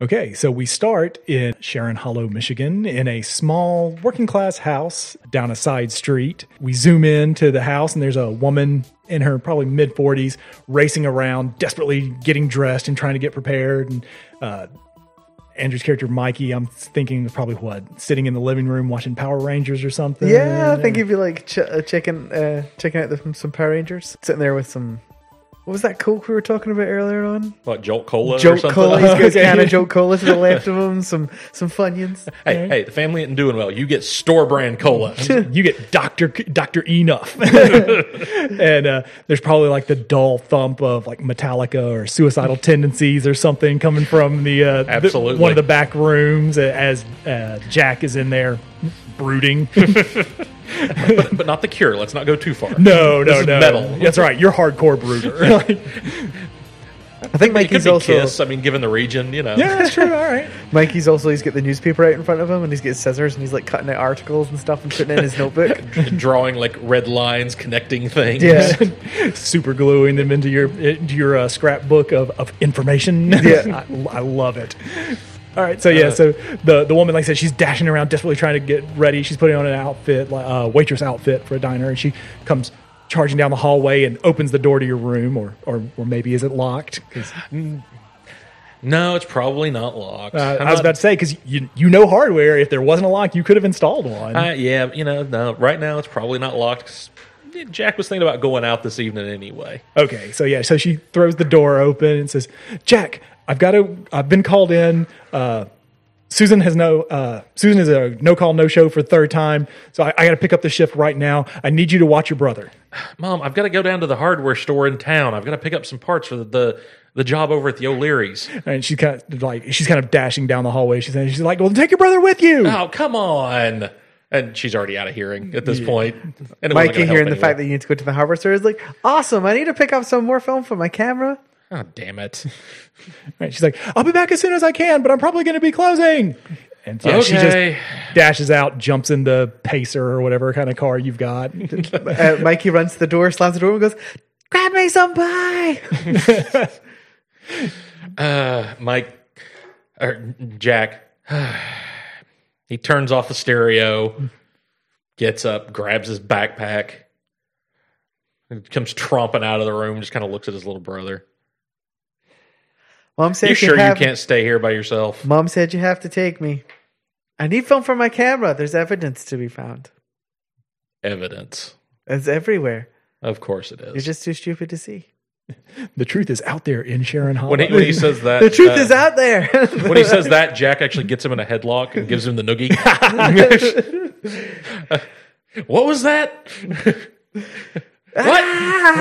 Okay, so we start in Sharon Hollow, Michigan, in a small working class house down a side street. We zoom in to the house, and there's a woman in her probably mid 40s racing around, desperately getting dressed and trying to get prepared. And uh, Andrew's character, Mikey, I'm thinking probably what, sitting in the living room watching Power Rangers or something. yeah, I think he'd be like ch- uh, checking uh, checking out the, some Power Rangers, sitting there with some What was that Coke we were talking about earlier on? What Jolt Cola Jolt something? Cola. He's got <laughs> a can of Jolt Cola to the left of him. Some some Funyuns. Hey, hey, the family isn't doing well. You get store brand cola. <laughs> you get Doctor Doctor Enough, <laughs> and uh, there's probably like the dull thump of like Metallica or Suicidal Tendencies or something coming from the, uh, the- Absolutely. one of the back rooms as uh, Jack is in there brooding. But, <laughs> but not the cure. Let's not go too far. no, This no, is no, metal. That's right. You're hardcore brooder. Like, <laughs> I think It could Mikey's be also Kiss. I mean, given the region, you know. yeah, that's true. All right. <laughs> Mikey's also he's got the newspaper out in front of him and he's got scissors and he's like cutting out articles and stuff and putting it in his notebook. Drawing like red lines, connecting things. Yeah. super gluing them into your into your uh, scrapbook of, of information. Yeah. I, I love it. All right, so yeah, so the the woman, like I said, she's dashing around, desperately trying to get ready. She's putting on an outfit, like uh, waitress outfit for a diner, and she comes charging down the hallway and opens the door to your room, or or, or maybe is it locked? 'Cause, No, it's probably not locked. uh, I'm was not- about to say because you you know hardware. If there wasn't a lock, you could have installed one. Uh, yeah, you know, no. Right now, it's probably not locked. 'cause Jack was thinking about going out this evening anyway. Okay, so yeah, so she throws the door open and says, "Jack, I've got to. I've been called in. Uh, Susan has no. Uh, Susan is a no call, no show for the third time. So I, I got to pick up the shift right now. I need you to watch your brother." Mom, I've got to go down to the hardware store in town. I've got to pick up some parts for the the, the job over at the O'Leary's. And she's kind of like she's kind of dashing down the hallway. She's saying, she's like, "Well, take your brother with you." Oh, come on. And she's already out of hearing at this point. And it wasn't Mikey gonna hearing the fact that you need to go to the hardware store is like, awesome, I need to pick up some more film for my camera. Oh, damn it. <laughs> Right, she's like, "I'll be back as soon as I can, but I'm probably going to be closing." And yeah, she just dashes out, jumps in the Pacer or whatever kind of car you've got. <laughs> Uh, Mikey runs to the door, slams the door, and goes, "Grab me some pie." <laughs> Uh, Mike, or Jack, <sighs> he turns off the stereo, gets up, grabs his backpack, comes tromping out of the room, just kind of looks at his little brother. Mom said You sure have- you can't stay here by yourself? Mom said you have to take me. I need film for my camera. There's evidence to be found. Evidence. It's everywhere. Of course it is. You're just too stupid to see. the truth is out there in Sharon Hollow. when, he, when he says <laughs> that, The truth uh, is out there. <laughs> when he says that, Jack actually gets him in a headlock and gives him the noogie. <laughs> what was that? What?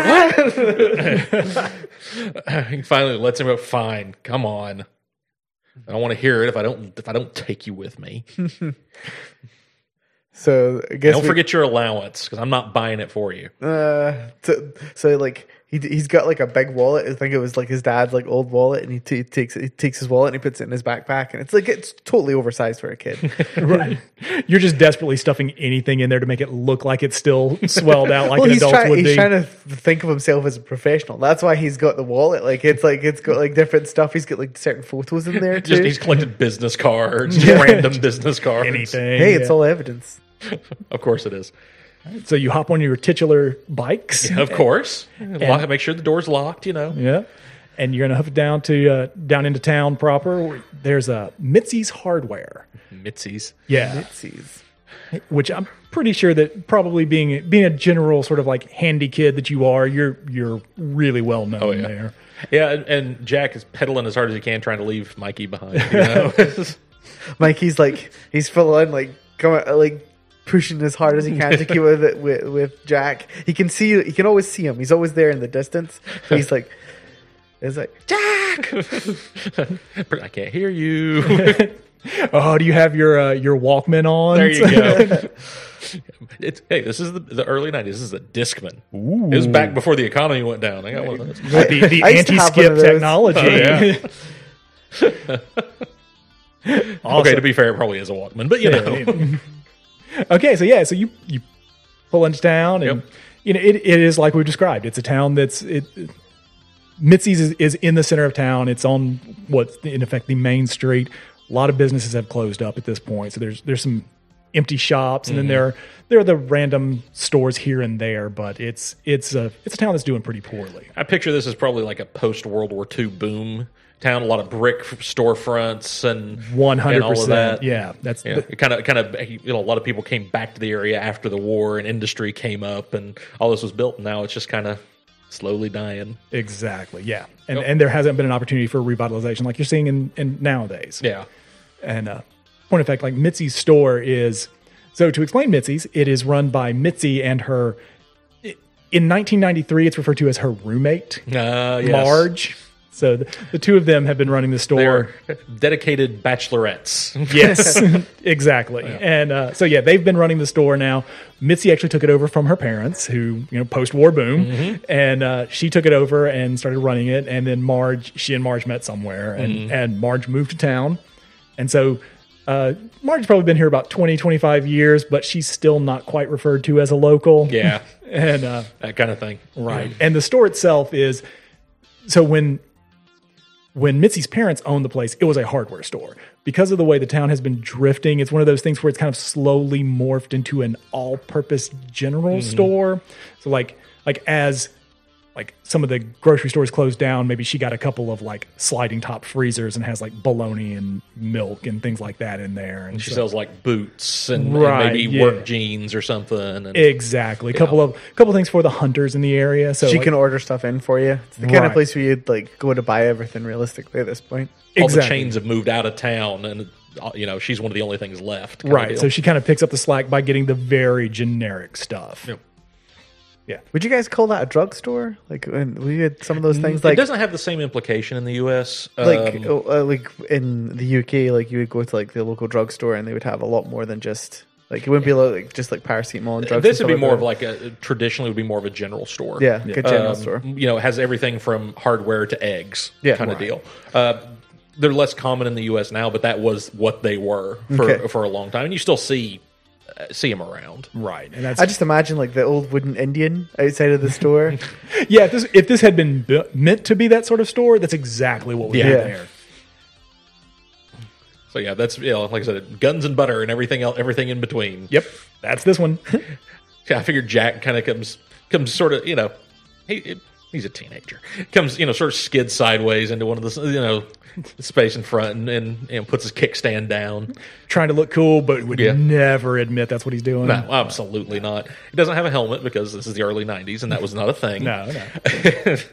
what? <laughs> he finally lets him go. Fine, come on. I don't want to hear it if I don't if I don't take you with me. <laughs> so I guess Don't we- forget your allowance because I'm not buying it for you. Uh, so, so like he he's got like a big wallet. I think it was like his dad's like old wallet, and he t- takes he takes his wallet and he puts it in his backpack, and it's like it's totally oversized for a kid. <laughs> right. You're just desperately stuffing anything in there to make it look like it's still swelled out like well, an he's adult trying would he's be. trying to th- think of himself as a professional. That's why he's got the wallet. Like it's like it's got like different stuff. He's got like certain photos in there <laughs> too. Just he's collected business cards, <laughs> just random business cards. anything. hey, it's yeah. all evidence. Of course it is. So you hop on your titular bikes. Of course. Lock, make sure the door's locked, you know. Yeah. And you're gonna hoof it down to uh, down into town proper. There's a Mitzi's Hardware. Mitzi's. Yeah, Sees. which I'm pretty sure that probably being being a general sort of like handy kid that you are, you're you're really well known Oh, yeah. there. Yeah, and, and Jack is pedaling as hard as he can, trying to leave Mikey behind. You <laughs> know? <laughs> Mikey's like he's full on like coming like pushing as hard as he can to keep with it with, with Jack. He can see he can always see him. He's always there in the distance. So he's like it's like Jack <laughs> I can't hear you. <laughs> Oh, do you have your uh, your Walkman on? there you go. <laughs> It's, hey, this is the, the early '90s. This is a Discman. It was back before the economy went down. I got one of those. the the I used to have anti-skip one of those. technology. Oh, Okay, to be fair, it probably is a Walkman, but you know, okay, so yeah, so you you pull into town, and Yep. you know it, it is like we described. It's a town that's it. Mitzi's is, is in the center of town. It's on what's in effect the main street. A lot of businesses have closed up at this point, so there's there's some empty shops, and then mm-hmm. there there are the random stores here and there. But it's it's a it's a town that's doing pretty poorly. I picture this as probably like a post World War II boom town. A lot of brick storefronts and One hundred and all of percent, yeah. That's kind of, kind of, you know, a lot of people came back to the area after the war, and industry came up, and all this was built. And now it's just kind of slowly dying. Exactly. Yeah. And Yep. and there hasn't been an opportunity for revitalization like you're seeing in, in nowadays. Yeah. And uh, point of fact, like Mitzi's store is so to explain Mitzi's, it is run by Mitzi and her. In 1993, it's referred to as her roommate, Uh, yes. Marge. So the, the two of them have been running the store. They're dedicated bachelorettes. <laughs> Yes, exactly. And uh, so yeah, they've been running the store now. Mitzi actually took it over from her parents, who you know post-war boom, and uh, she took it over and started running it. And then Marge, she and Marge met somewhere, and and Marge moved to town, and so. Uh, Marge's probably been here about 20, 25 years, but she's still not quite referred to as a local. yeah. <laughs> And uh, That kind of thing. Right. And the store itself is so when when Mitzi's parents owned the place, it was a hardware store. Because of the way the town has been drifting, it's one of those things where it's kind of slowly morphed into an all-purpose general mm-hmm. store. So like like as like some of the grocery stores closed down, maybe she got a couple of like sliding top freezers and has like bologna and milk and things like that in there. And She so- sells like boots and, and maybe yeah. work jeans or something. And exactly. A couple of couple things for the hunters in the area. So She like- can order stuff in for you. It's the kind Right. of place where you'd like go to buy everything realistically at this point. all exactly. the chains have moved out of town, and uh, you know she's one of the only things left. Right. So she kind of picks up the slack by getting the very generic stuff. Yep. Yeah. Would you guys call that a drugstore? Like when we had some of those things, it doesn't have the same implication in the U.S. like Um, oh, uh, like in the UK, like you would go to like the local drugstore and they would have a lot more than just like it wouldn't be like just like paracetamol and drugs. this and would be more like of like a traditionally would be more of a general store. that. yeah, good general Um, store. You know, it has everything from hardware to eggs, Yeah. kind of Right. deal. Uh, they're less common in the U.S. now, but that was what they were for Okay. for a long time, and you still see Uh, see him around. Right. And that's I just imagine like the old wooden Indian outside of the store. <laughs> yeah. If this if this had been bu- meant to be that sort of store, that's exactly what we Yeah. have Yeah. there. So yeah, that's you know, like I said, guns and butter and everything else, everything in between. Yep. That's this one. <laughs> <laughs> Yeah, I figured Jack kind of comes comes sort of you know he he's a teenager comes you know sort of skids sideways into one of the you know space in front and, and know, puts his kickstand down. Trying to look cool, but would Yeah. never admit that's what he's doing. No, absolutely not. He doesn't have a helmet because this is the early '90s and that was not a thing. No, no. <laughs>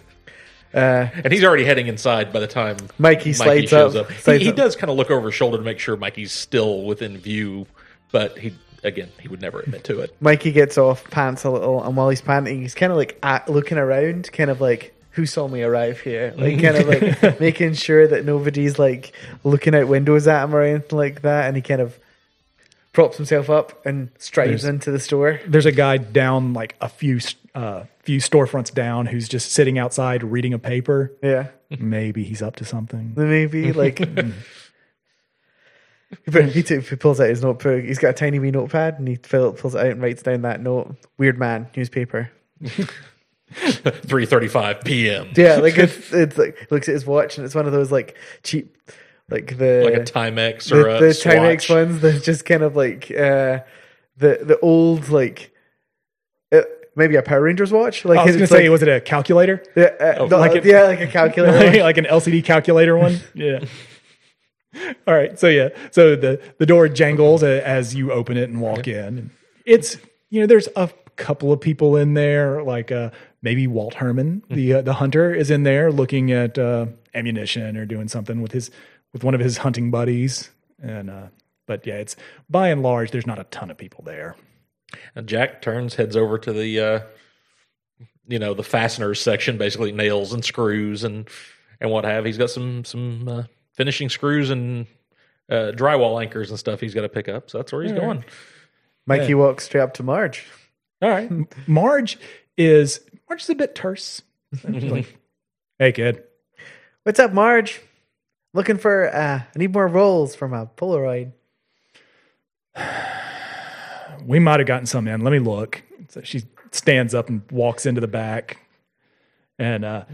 Uh, and he's already heading inside by the time Mikey slides shows up- up. He, he does kind of look over his shoulder to make sure Mikey's still within view, but he again he would never admit to it. Mikey gets off, pants a little, and while he's panting, he's kind of like at, looking around, kind of like, who saw me arrive here? Like, <laughs> kind of like making sure that nobody's like looking out windows at him or anything like that. And he kind of props himself up and strides There's- into the store. There's a guy down like a few uh, few storefronts down who's just sitting outside reading a paper. Yeah. Maybe he's up to something. Maybe like. <laughs> <laughs> But he, t- he pulls out his notebook. He's got a tiny wee notepad, and he fill, pulls it out and writes down that note. Weird man, newspaper. <laughs> 3:35 p.m. Yeah, like it's it's like looks at his watch and it's one of those like cheap, like the like a Timex or the, a the Swatch. Timex ones. That's just kind of like uh, the the old like uh, maybe a Power Rangers watch. Like I was going to say, like, was it a calculator? yeah, uh, no, like uh, it- yeah, like a calculator. <laughs> like an LCD calculator one. Yeah. <laughs> All right. So yeah. So the the door jangles as you open it and walk in. It's you know there's a couple of people in there like uh maybe Walt Herman the uh, the hunter is in there looking at uh ammunition or doing something with his with one of his hunting buddies and uh but yeah it's by and large there's not a ton of people there. And Jack turns, heads over to the, uh, you know, the fasteners section, basically nails and screws and and what have. He's got some some uh, finishing screws and uh, drywall anchors and stuff he's got to pick up. So that's where he's going. Mikey Yeah. walks straight up to Marge. All right. Marge is Marge is a bit terse. <laughs> Like, hey kid. What's up, Marge? Looking for uh, I need more rolls from a Polaroid. <sighs> we might have gotten some in. Let me look. So she stands up and walks into the back. And uh,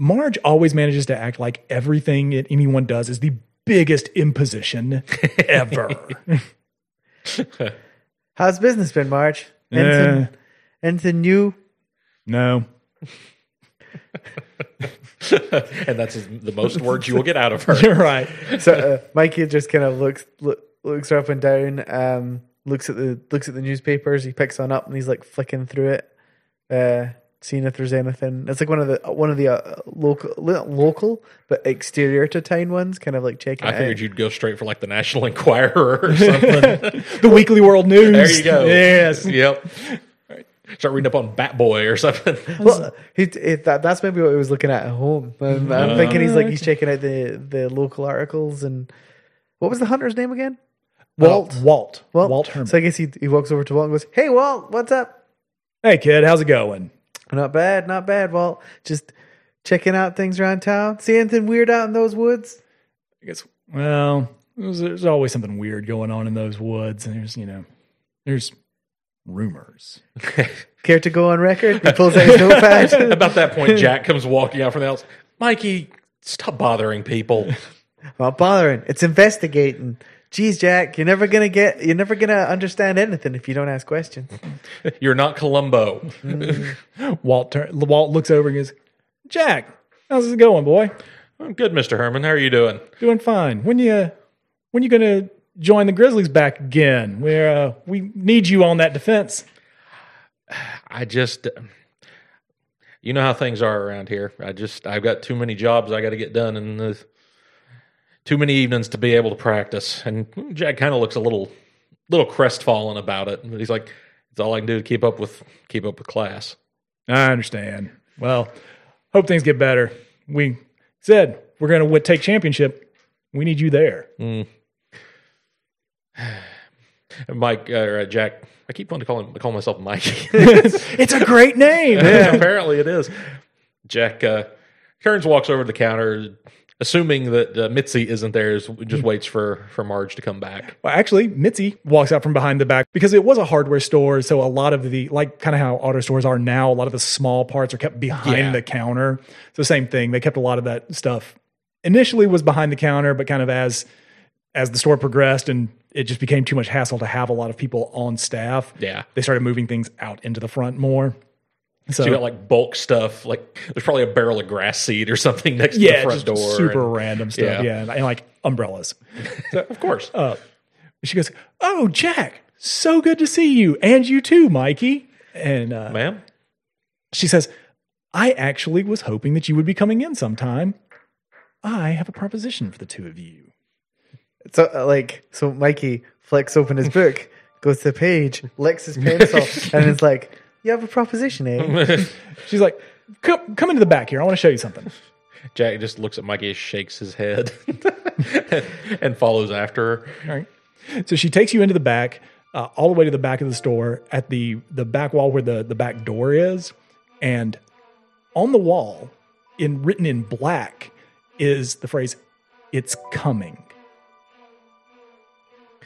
Marge always manages to act like everything that anyone does is the biggest imposition <laughs> ever. <laughs> How's business been, Marge? Eh, Anything, anything new? no. <laughs> and that's the most words you will get out of her. You're right. so uh, Mikey just kind of looks look, looks her up and down, um, looks at the looks at the newspapers. He picks one up and he's like flicking through it. Uh, seeing if there's anything. It's like one of the one of the uh, local local but exterior to town ones, kind of like checking. I it figured out. you'd go straight for like the National <laughs> Enquirer or something. <laughs> the Weekly World News. there you go. Yes. Yep. Start reading up on Bat Boy or something. <laughs> Well, he, it, that, that's maybe what he was looking at at home. I'm, I'm thinking he's like he's checking out the the local articles and what was the hunter's name again? Walt. Uh, Walt. Walt. Walt Herman. So I guess he he walks over to Walt and goes, "Hey, Walt, what's up?" hey, kid, how's it going? Not bad, not bad, Walt. Just checking out things around town. See anything weird out in those woods? I guess, well, there's, there's always something weird going on in those woods. And there's, you know, there's rumors. <laughs> Care to go on record? He pulls out his <laughs> notepad. <laughs> About that point, Jack comes walking out from the house. Mikey, stop bothering people. Not bothering. It's investigating. Geez, Jack, you're never gonna get. You're never gonna understand anything if you don't ask questions. <laughs> You're not Columbo. <laughs> Walt, turn, Walt looks over and goes, Jack, how's it going, boy? I'm good, Mr. Herman. How are you doing? Doing fine. When you, when you going to join the Grizzlies back again? Where uh, we need you on that defense. I just, you know how things are around here. I just, I've got too many jobs I got to get done and uh, too many evenings to be able to practice. And Jack kind of looks a little, little crestfallen about it. But he's like, it's all I can do to keep up with, keep up with class. I understand. Well, hope things get better. We said we're going to take championship. We need you there. And <sighs> Mike, uh, or uh, Jack, I keep wanting to call him, call myself Mikey. <laughs> it's a great name. yeah, <laughs> apparently it is. Jack uh, turns, walks over to the counter, assuming that uh, Mitzi isn't there, is- just waits for for Marge to come back. Well, actually, Mitzi walks out from behind the back because it was a hardware store. So a lot of the, like kind of how auto stores are now, a lot of the small parts are kept behind Yeah. the counter. So same thing. They kept a lot of that stuff initially was behind the counter, but kind of as as the store progressed and it just became too much hassle to have a lot of people on staff. Yeah. They started moving things out into the front more. So, So you got like bulk stuff, like there's probably a barrel of grass seed or something next to the front just door. super and- random stuff. Yeah. Yeah, and, and like umbrellas. So, <laughs> of course. uh, she goes, "Oh, Jack, so good to see you, and you too, Mikey." And uh, Ma'am? she says, "I actually was hoping that you would be coming in sometime. I have a proposition for the two of you." So, uh, like, so Mikey flicks open his book, goes to the page, licks his pencil, and is like, "You have a proposition, eh?" <laughs> She's like, "Come, come into the back here. I want to show you something." Jack just looks at Mikey, shakes his head, <laughs> and follows after her. All right. So she takes you into the back, uh, all the way to the back of the store, at the the back wall where the the back door is, and on the wall, in written in black, is the phrase "It's coming."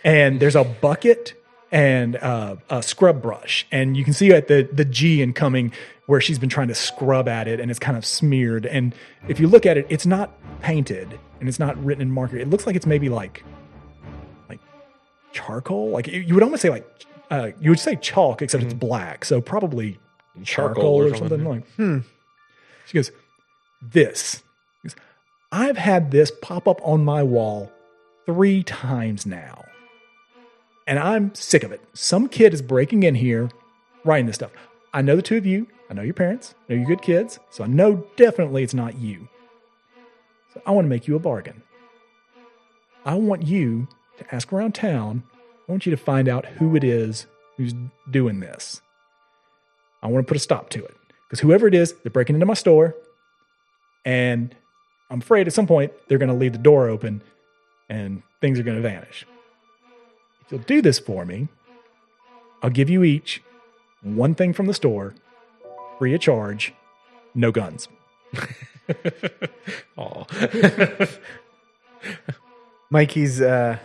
And there's a bucket and uh, a scrub brush, and you can see at the the G incoming where she's been trying to scrub at it, and it's kind of smeared. And if you look at it, it's not painted and it's not written in marker. It looks like it's maybe like like charcoal. Like you would almost say like uh, you would say chalk, except it's black. So probably charcoal, Charcoal or or, something. something. like. Hmm. She goes, "This." She goes, I've had this pop up on my wall three times now, and I'm sick of it. Some kid is breaking in here, writing this stuff. I know the two of you. I know your parents. I know you're good kids. So I know definitely it's not you. So I want to make you a bargain. I want you to ask around town. I want you to find out who it is who's doing this. I want to put a stop to it. Because whoever it is, they're breaking into my store. And I'm afraid at some point they're going to leave the door open and things are going to vanish. If you'll do this for me, I'll give you each one thing from the store, free of charge, no guns. <laughs> Aw. <laughs> Mikey's uh,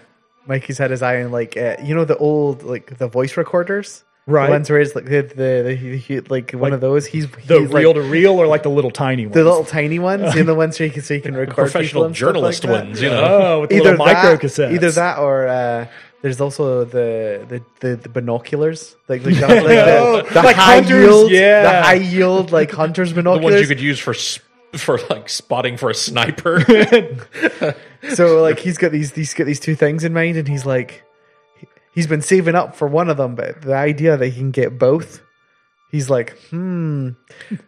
Mikey's had his eye on like uh, you know the old like the voice recorders, Right. The ones where it's like the, the, the he- he- like one of those. He's The he's reel like, to reel or like the little tiny ones? the little tiny ones, <laughs> you know, the ones so you can so you can record people Professional and stuff journalist like that. ones, you know. oh, with the Either little micro that, cassettes. either that or uh, there's also the the, the, the binoculars, like, <laughs> the, like the, Oh, the like high hunters, yield, yeah. the high yield like <laughs> hunters binoculars. the ones you could use for for like spotting for a sniper. <laughs> so like he's got these these got these two things in mind, and he's like, he's been saving up for one of them, but the idea that he can get both he's like, hmm,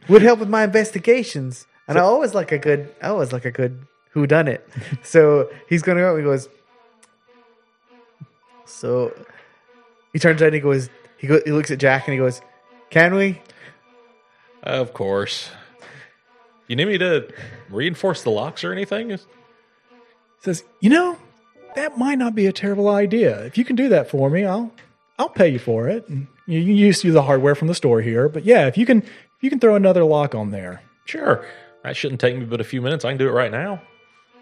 would help with my investigations. And I always like a good, I always like a good who done it. so he's going to go. and He goes. So he turns around and he goes. He go, He looks at Jack and he goes, "Can we?" Of course. You need me to reinforce the locks or anything? Says, you know, that might not be a terrible idea. If you can do that for me, I'll I'll pay you for it. And you, you used to use the hardware from the store here, but yeah, if you can if you can throw another lock on there, Sure. That shouldn't take me but a few minutes. I can do it right now.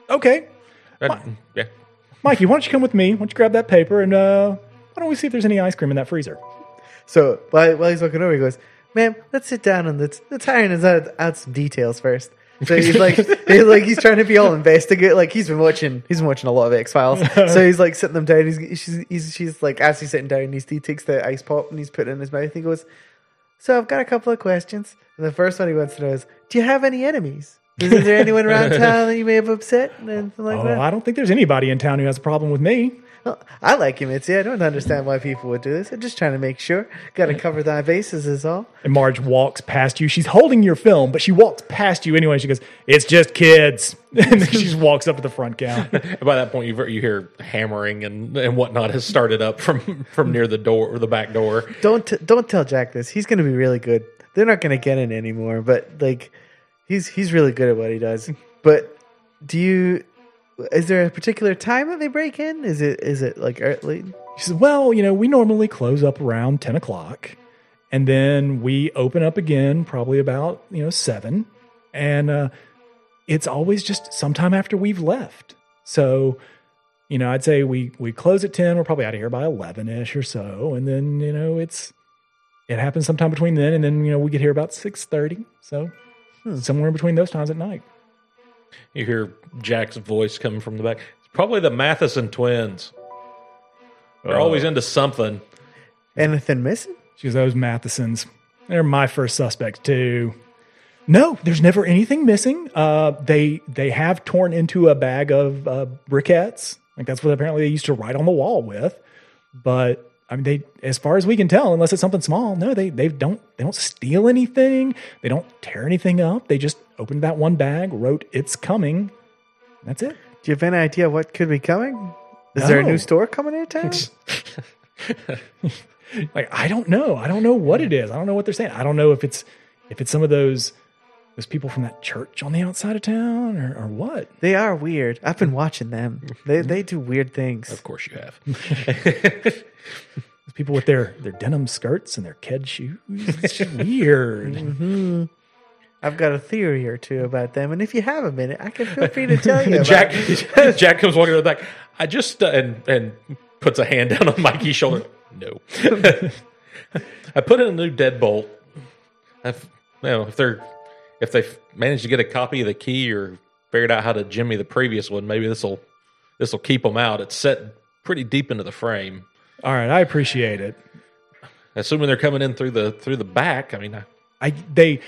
okay. That- yeah. Mikey, why don't you come with me? Why don't you grab that paper and uh, why don't we see if there's any ice cream in that freezer? So while, while he's looking over, he goes, "Ma'am, let's sit down and let's let's iron out, out some details first. So he's <laughs> like, he's like he's trying to be all investigate. Like he's been watching, he's been watching a lot of X Files. So he's like sitting them down. He's she's he's, she's like as he's sitting down, he's, he takes the ice pop and he's putting it in his mouth. He goes, "So I've got a couple of questions. And the first one he wants to know is, do you have any enemies? Is there <laughs> anyone around town that you may have upset? Anything like Oh, that? I don't think there's anybody in town who has a problem with me. Well, I like you, Mitzi. I don't understand why people would do this. I'm just trying to make sure. Got to cover thy bases, is all. And Marge walks past you. She's holding your film, but she walks past you anyway. She goes, "It's just kids," <laughs> and then she just walks up to the front counter. And <laughs> by that point, you you hear hammering and, and whatnot has started up from, from near the door or the back door. Don't t- don't tell Jack this. He's going to be really good. They're not going to get in anymore, but like he's he's really good at what he does. <laughs> But do you? Is there a particular time that they break in? Is it is it like early? She says, Well, you know, we normally close up around 10 o'clock and then we open up again probably about, you know, 7. And uh, it's always just sometime after we've left. So, you know, I'd say we, we close at 10. We're probably out of here by 11 ish or so. And then, you know, it's, it happens sometime between then and then, you know, we get here about 6.30. So somewhere in between those times at night. You hear Jack's voice coming from the back. It's probably the Matheson twins. They're always into something. Anything missing? She goes, those Mathesons. They're my first suspects too. No, there's never anything missing. Uh, they they have torn into a bag of uh, briquettes. Like that's what apparently they used to write on the wall with. But I mean, they as far as we can tell, unless it's something small, no, they they don't they don't steal anything. They don't tear anything up. They just opened that one bag, wrote "It's coming." That's it. Do you have any idea what could be coming? Is there a new store coming into town? <laughs> like I don't know. I don't know what it is. I don't know what they're saying. I don't know if it's if it's some of those those people from that church on the outside of town or, or what. they are weird. I've been watching them. They they do weird things. Of course, you have. Those <laughs> people with their their denim skirts and their ked shoes. It's weird. <laughs> I've got a theory or two about them, and if you have a minute, I can feel free to tell you. <laughs> Jack. Jack comes walking back. I just uh, and and puts a hand down on Mikey's shoulder. No, I put in a new deadbolt. I've, you know, if they're if they managed to get a copy of the key or figured out how to jimmy the previous one, maybe this will this will keep them out. It's set pretty deep into the frame. All right, I appreciate it. Assuming they're coming in through the through the back. I mean, I, I they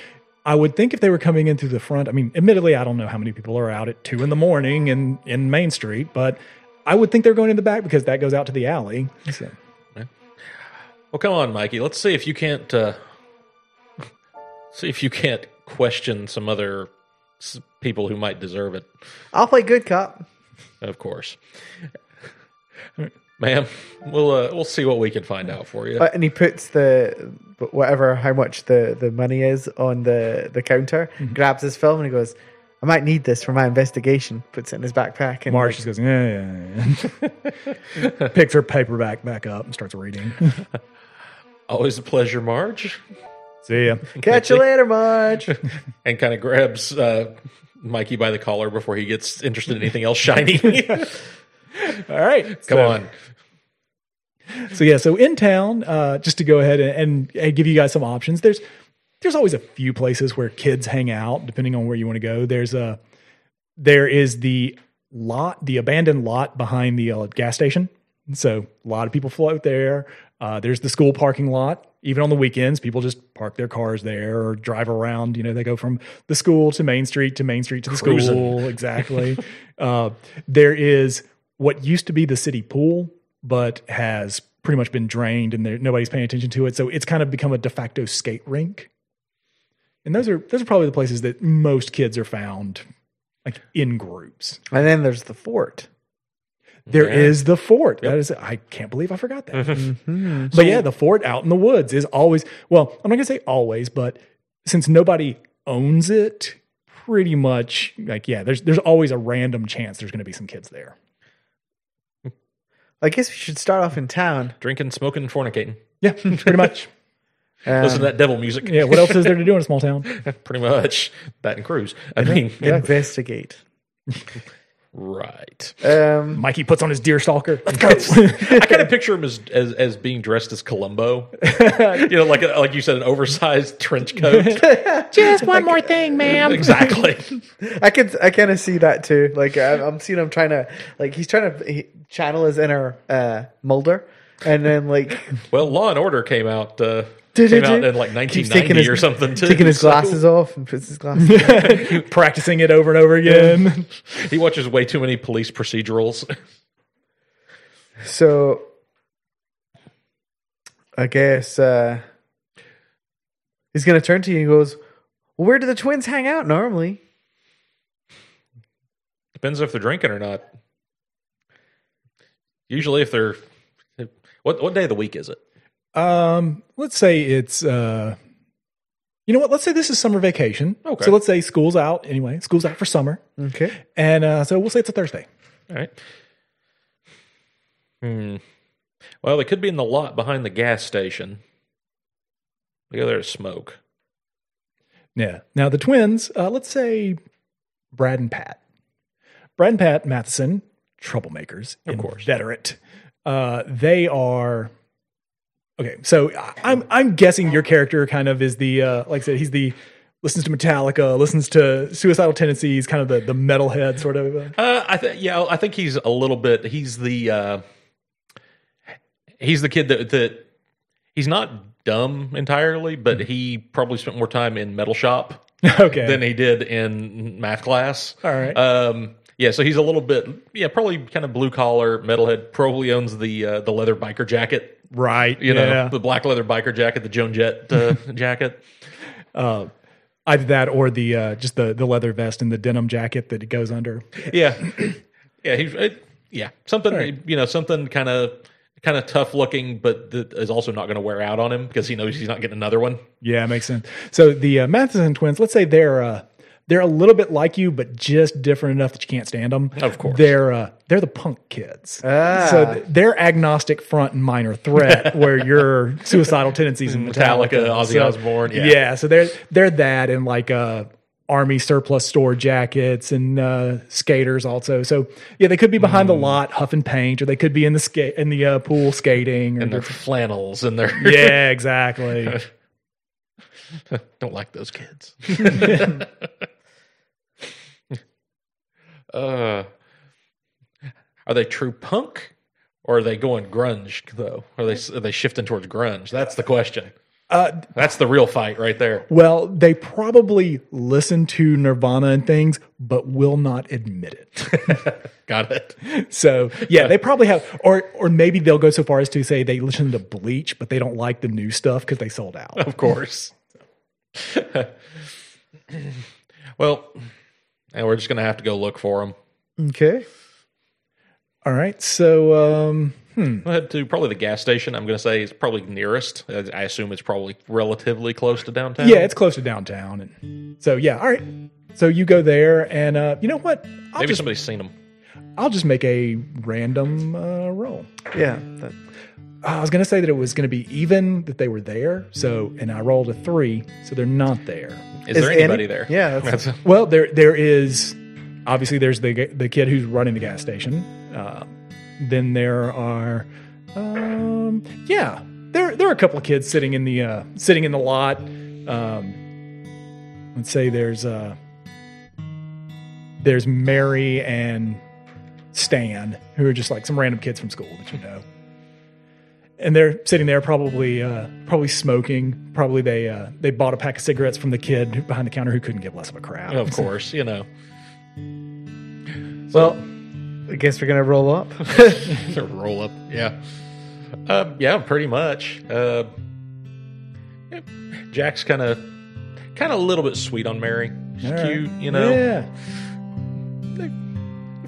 I would think if they were coming in through the front. I mean, admittedly, I don't know how many people are out at two in the morning in in Main Street, but I would think they're going in the back because that goes out to the alley. So, well, come on, Mikey. Let's see if you can't uh, see if you can't question some other people who might deserve it. I'll play good cop. Of course, ma'am. We'll uh, we'll see what we can find out for you. Uh, and he puts the whatever how much the the money is on the the counter. Grabs his film and he goes, "I might need this for my investigation." Puts it in his backpack and Marge just goes, yeah, yeah, yeah. <laughs> Picks her paperback back up and starts reading. <laughs> <laughs> Always a pleasure, Marge. See ya. catch you later, Marge. <laughs> And kind of grabs uh, Mikey by the collar before he gets interested in anything else shiny. <laughs> All right. Come So- on. So yeah, so in town, uh, just to go ahead and, and, give you guys some options. There's there's always a few places where kids hang out, depending on where you want to go. There's a there is the lot, the abandoned lot behind the uh, gas station. So a lot of people float there. Uh, there's the school parking lot. Even on the weekends, people just park their cars there or drive around. You know, they go from the school to Main Street to Main Street to the Cruising. school. Exactly. <laughs> uh, there is what used to be the city pool, but has pretty much been drained and there, nobody's paying attention to it. So it's kind of become a de facto skate rink. And those are those are probably the places that most kids are found, like in groups. And then there's the fort. There is Yeah. the fort. That is, I can't believe I forgot that. <laughs> Mm-hmm. But yeah, the fort out in the woods is always, well, I'm not going to say always, but since nobody owns it, pretty much like, yeah, there's, there's always a random chance there's going to be some kids there. I guess we should start off in town. Drinking, smoking, and fornicating. Yeah, pretty <laughs> much. Um, Listen to that devil music. Yeah. What else is there to do in a small <laughs> town? Pretty much. That and cruise. I mean, investigate. Right. Um, Mikey puts on his deer stalker. Let's <laughs> go. I kind of picture him as, as as being dressed as Columbo. you know, like a, like you said, an oversized trench coat. <laughs> Just one more thing, ma'am. exactly. <laughs> I can I kind of see that too. Like I'm, I'm seeing him trying to like he's trying to he, channel his inner uh, Mulder, and then like <laughs> Well, Law and Order came out. Uh, Did came out in like Keeps 1990 or something too. taking his So glasses off and puts his glasses. <laughs> on. <laughs> Practicing it over and over again. He watches way too many police procedurals. So I guess uh, he's gonna turn to you and goes, well, "Where do the twins hang out normally?" Depends if they're drinking or not. Usually, if they're what what day of the week is it? Um, let's say it's uh you know what? Let's say this is summer vacation. Okay. So let's say school's out anyway. School's out for summer. Okay. And uh so we'll say it's a Thursday. All right. Hmm. Well, they could be in the lot behind the gas station. They go there to smoke. Yeah. Now the twins, uh, let's say Brad and Pat. Brad and Pat Matheson, troublemakers, Of course. inveterate. Uh, they are okay. So I'm I'm guessing your character kind of is the uh, like I said he's the listens to Metallica, listens to Suicidal Tendencies, kind of the the metalhead sort of. Uh, Uh, I think yeah, I think he's a little bit. He's the uh, he's the kid that that he's not dumb entirely, but he probably spent more time in metal shop <laughs> okay. than he did in math class. All right. Um, yeah, so he's a little bit, yeah, probably kind of blue collar metalhead. Probably owns the uh, the leather biker jacket, right. you know, the black leather biker jacket, the Joan Jett uh, <laughs> jacket. uh, either that or the uh, just the the leather vest and the denim jacket that it goes under. Yeah, <coughs> yeah, he's it, yeah something you know something kind of kind of tough looking, but that is also not going to wear out on him because he knows he's not getting another one. Yeah, makes sense. So the uh, Matheson twins, let's say they're uh, they're a little bit like you, but just different enough that you can't stand them. Of course. they're uh, they're the punk kids. Ah. So they're agnostic front and minor threat, <laughs> where you're suicidal tendencies and Metallica, Metallica, Ozzy So- Osbourne, yeah. yeah. So they're they're that and like uh, army surplus store jackets and uh, skaters also. So yeah, they could be behind Mm. the lot huffing paint, or they could be in the skate in the uh, pool skating. Or And their flannels and their yeah, <laughs> exactly. <laughs> don't like those kids. Uh, are they true punk, or are they going grunge though? Are they are they shifting towards grunge? That's the question. Uh, That's the real fight right there. Well, they probably listen to Nirvana and things, but will not admit it. <laughs> Got it. so yeah, they probably have, or or maybe they'll go so far as to say they listen to Bleach, but they don't like the new stuff because they sold out. Of course. <laughs> well, and we're just gonna have to go look for them. Okay. All right, so um, hmm, We'll head to probably the gas station. I'm gonna say it's probably nearest. I I assume it's probably relatively close to downtown. yeah, it's close to downtown, and so yeah, all right. So you go there, and uh, you know what? I'll maybe just somebody's seen them. I'll just make a random uh, roll. Yeah. That, I was going to say that it was going to be even that they were there. So, and I rolled a three, so they're not there. Is, Is there any- anybody there? yeah, that's- That's- <laughs> Well, there there is obviously there's the the kid who's running the gas station. Uh, then there are, um, yeah, there there are a couple of kids sitting in the uh, sitting in the lot. Um, let's say there's uh, there's Mary and Stan who are just like some random kids from school that you know. And they're sitting there, probably, uh, probably smoking. Probably they uh, they bought a pack of cigarettes from the kid behind the counter who couldn't give less of a crap. of course, you know. well, I guess we're gonna roll up. <laughs> Roll up. Yeah. Uh, yeah, pretty much. Uh, yeah, Jack's kind of, kind of a little bit sweet on Mary. She's All right. cute, you know, Yeah.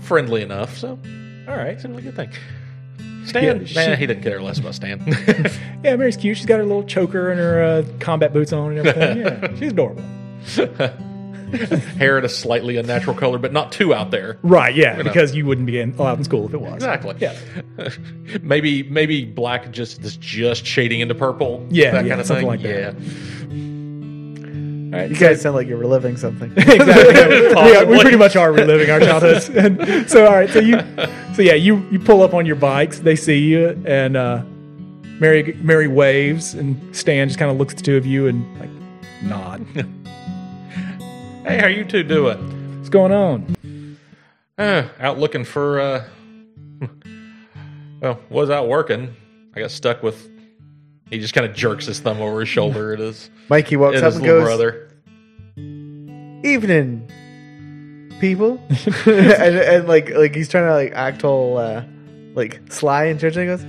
friendly enough. So All right. seems like a good thing. Stan, Yeah, she- he didn't care less about Stan. <laughs> Yeah, Mary's cute. She's got her little choker and her uh, combat boots on and everything. Yeah, <laughs> she's adorable. <laughs> Hair at a slightly unnatural color, but not too out there. Right, yeah, know. because you wouldn't be in, allowed in school if it was. Exactly. Yeah. maybe maybe black just is just shading into purple. Yeah, that yeah, kind of something thing. like that. yeah. All right, You guys sound like you're reliving something. <laughs> exactly. <laughs> yeah, we pretty much are reliving our childhoods. <laughs> And so, all right, so you, so yeah, you you pull up on your bikes. They see you, and uh, Mary Mary waves, and Stan just kind of looks at the two of you and like nod. Hey, how you two doing? What's going on? Uh, out looking for. uh Well, was out working. I got stuck with. He just kind of jerks his thumb over his shoulder at his, Mikey walks at up his and little goes, brother. "Evening, people," <laughs> <laughs> and, and like like he's trying to like act all uh, like sly and church. And he goes,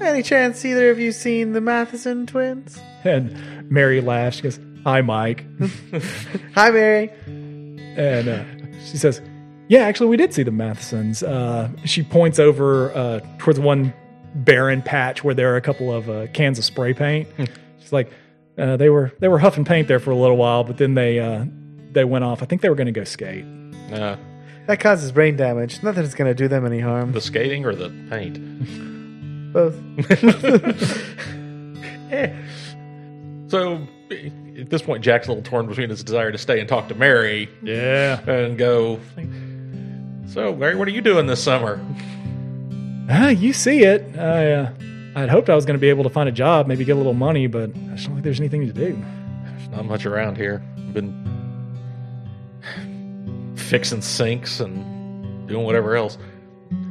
"Any chance either of you seen the Matheson twins?" And Mary laughs. She goes, "Hi, Mike," <laughs> Hi, Mary. and uh, she says, "Yeah, actually, we did see the Mathesons." Uh, she points over uh, towards one barren patch where there are a couple of uh, cans of spray paint. She's like, uh, "They were they were huffing paint there for a little while, but then they uh, they went off. I think they were going to go skate." Uh, That causes brain damage. Nothing's gonna do them any harm. the skating or the paint? Both. <laughs> So at this point, Jack's a little torn between his desire to stay and talk to Mary Yeah. and go. So, Mary, what are you doing this summer? Ah, you see it. I uh, I'd hoped I was going to be able to find a job, maybe get a little money, but I just don't think there's anything to do. There's not much around here. I've been <sighs> fixing sinks and doing whatever else.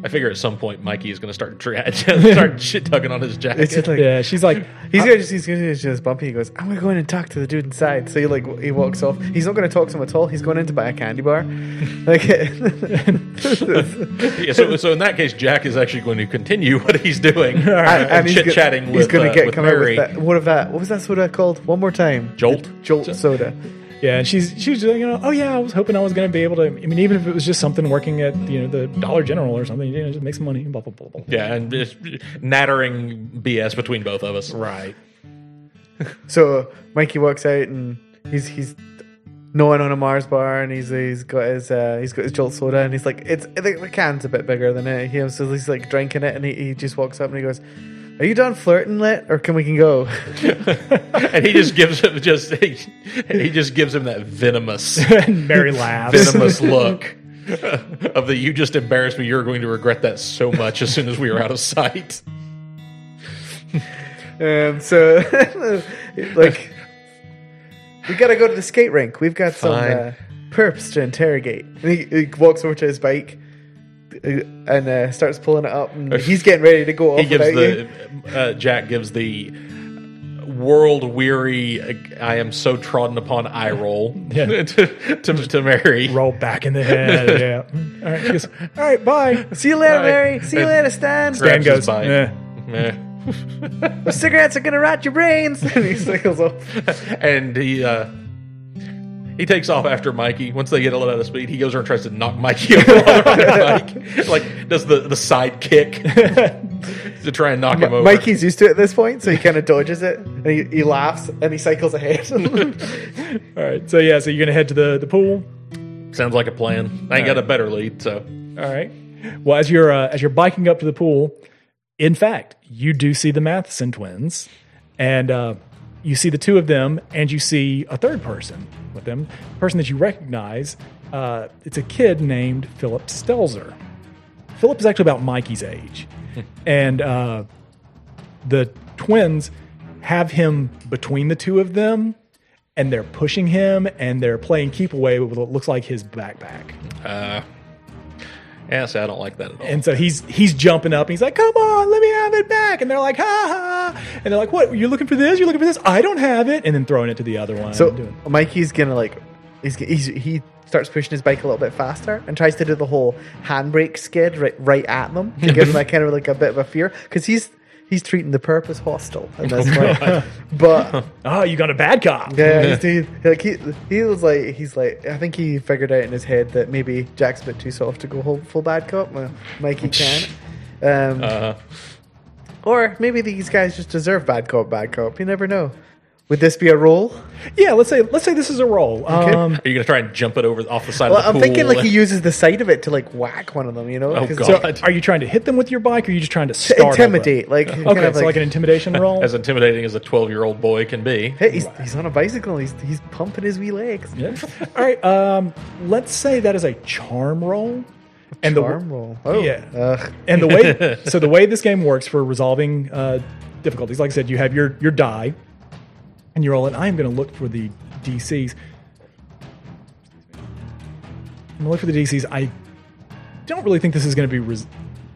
I figure at some point Mikey is going to start dra- <laughs> start shit tugging on his jacket. It's just like Yeah, she's like, <laughs> he's gonna just he's gonna just bumpy. He goes, "I'm gonna go in and talk to the dude inside." So he like he walks off. He's not gonna talk to him at all. He's going in to buy a candy bar. <laughs> Like, yeah, so, so in that case, Jack is actually going to continue what he's doing right. and, and chit chatting with, He's gonna uh, get with come out with that. What of that? What was that soda called? One more time. Jolt? Jolt soda. Yeah, and she's she's you know, oh yeah, I was hoping I was going to be able to. I mean, even if it was just something working at you know the Dollar General or something, you know, just make some money. Blah blah blah blah. Yeah, and just nattering BS between both of us. Right. <laughs> So Mikey walks out and he's he's gnawing on a Mars bar and he's he's got his uh, he's got his Jolt soda and he's like it's the, the can's a bit bigger than it. He so he's like drinking it and he, he just walks up and he goes, "Are you done flirting, lit, or can we can go?" <laughs> and he just gives him just he, he just gives him that venomous <laughs> and Mary laughs. venomous look of the you just embarrassed me. You're going to regret that so much as soon as we are out of sight. Um, so <laughs> like we gotta go to the skate rink. We've got some uh, perps to interrogate. And he, he walks over to his bike. Uh, And uh, starts pulling it up, and <laughs> he's getting ready to go off He gives without you. the uh, Jack gives the world weary. I am so trodden upon eye roll <laughs> <laughs> Yeah. to, to to Mary. Roll back in the head. Yeah. All right. She goes, all right. Bye. See you later, Bye. Mary. See you And- later, Stan. Stan goes, bike. eh. Meh. The cigarettes are gonna rot your brains. and he cycles off. and he uh, he takes off after Mikey. Once they get a little out of speed, he goes over and tries to knock Mikey <laughs> over on the bike. <laughs> Like does the the side kick <laughs> to try and knock him over. Mikey's used to it at this point, so he kind of dodges it, and he, he laughs and he cycles ahead. All right. So yeah. So you're gonna head to the the pool. sounds like a plan. I ain't got a better lead, so All right. Well, as you're uh, as you're biking up to the pool, in fact, you do see the Matheson twins, and uh, you see the two of them, and you see a third person with them, a person that you recognize. Uh, it's a kid named Philip Stelzer. Philip is actually about Mikey's age, <laughs> and uh, the twins have him between the two of them, and they're pushing him, and they're playing keep away with what looks like his backpack. uh, yeah. See, I don't like that at all. And so he's he's jumping up and he's like, "Come on, let me have it back!" And they're like, "Ha ha!" And they're like, "What? You're looking for this? You're looking for this? I don't have it!" And then throwing it to the other one. so Doing- Mikey's gonna like, he's, he's he starts pushing his bike a little bit faster and tries to do the whole handbrake skid right right at them to <laughs> give them that kind of like a bit of a fear because he's he's treating the purpose hostile at this point. but Oh, <laughs> you got a bad cop. yeah, <laughs> he's, he, like he he was like he's like I think he figured out in his head that maybe Jack's a bit too soft to go whole, full bad cop. Well, Mikey can. Um, Uh, or maybe these guys just deserve bad cop, bad cop. You never know. Would this be a roll? Yeah, let's say let's say this is a roll. Um, are you gonna try and jump it over off the side Well, of the I'm pool? thinking like he uses the side of it to like whack one of them. You know? Oh, 'Cause God. so are you trying to hit them with your bike, or are you just trying to To start intimidate, like Okay, kind of so like, an intimidation <laughs> roll. as intimidating as a 12 year old boy can be. Hey, he's, he's on a bicycle. He's he's pumping his wee legs. Yeah. All right. Um, let's say that is a charm roll. And Charm the roll. Oh, Yeah. Ugh. and the way <laughs> so the way this game works for resolving uh, difficulties, like I said, you have your your die, and you roll it. I am going to look for the DCs. I'm going to look for the DCs. I don't really think this is going to be. Res-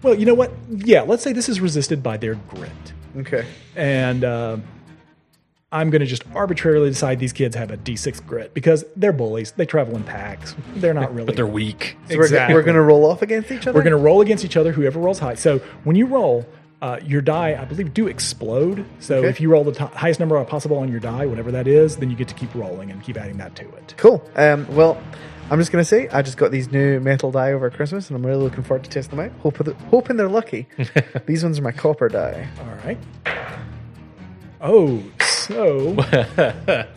well, you know what? Yeah, let's say this is resisted by their grit, Okay. and uh, I'm going to just arbitrarily decide these kids have a D6 grit because they're bullies. They travel in packs. They're not really. But they're weak. So we're, Exactly. we're going to roll off against each other. We're going to roll against each other, whoever rolls high. So when you roll, uh, your die, I believe, do explode. So Okay. if you roll the to- highest number possible on your die, whatever that is, then you get to keep rolling and keep adding that to it. Cool. Um, well, I'm just going to say I just got these new metal die over Christmas, and I'm really looking forward to testing them out. Hope, hoping they're lucky. <laughs> these ones are my copper die. All right. Oh, so <laughs>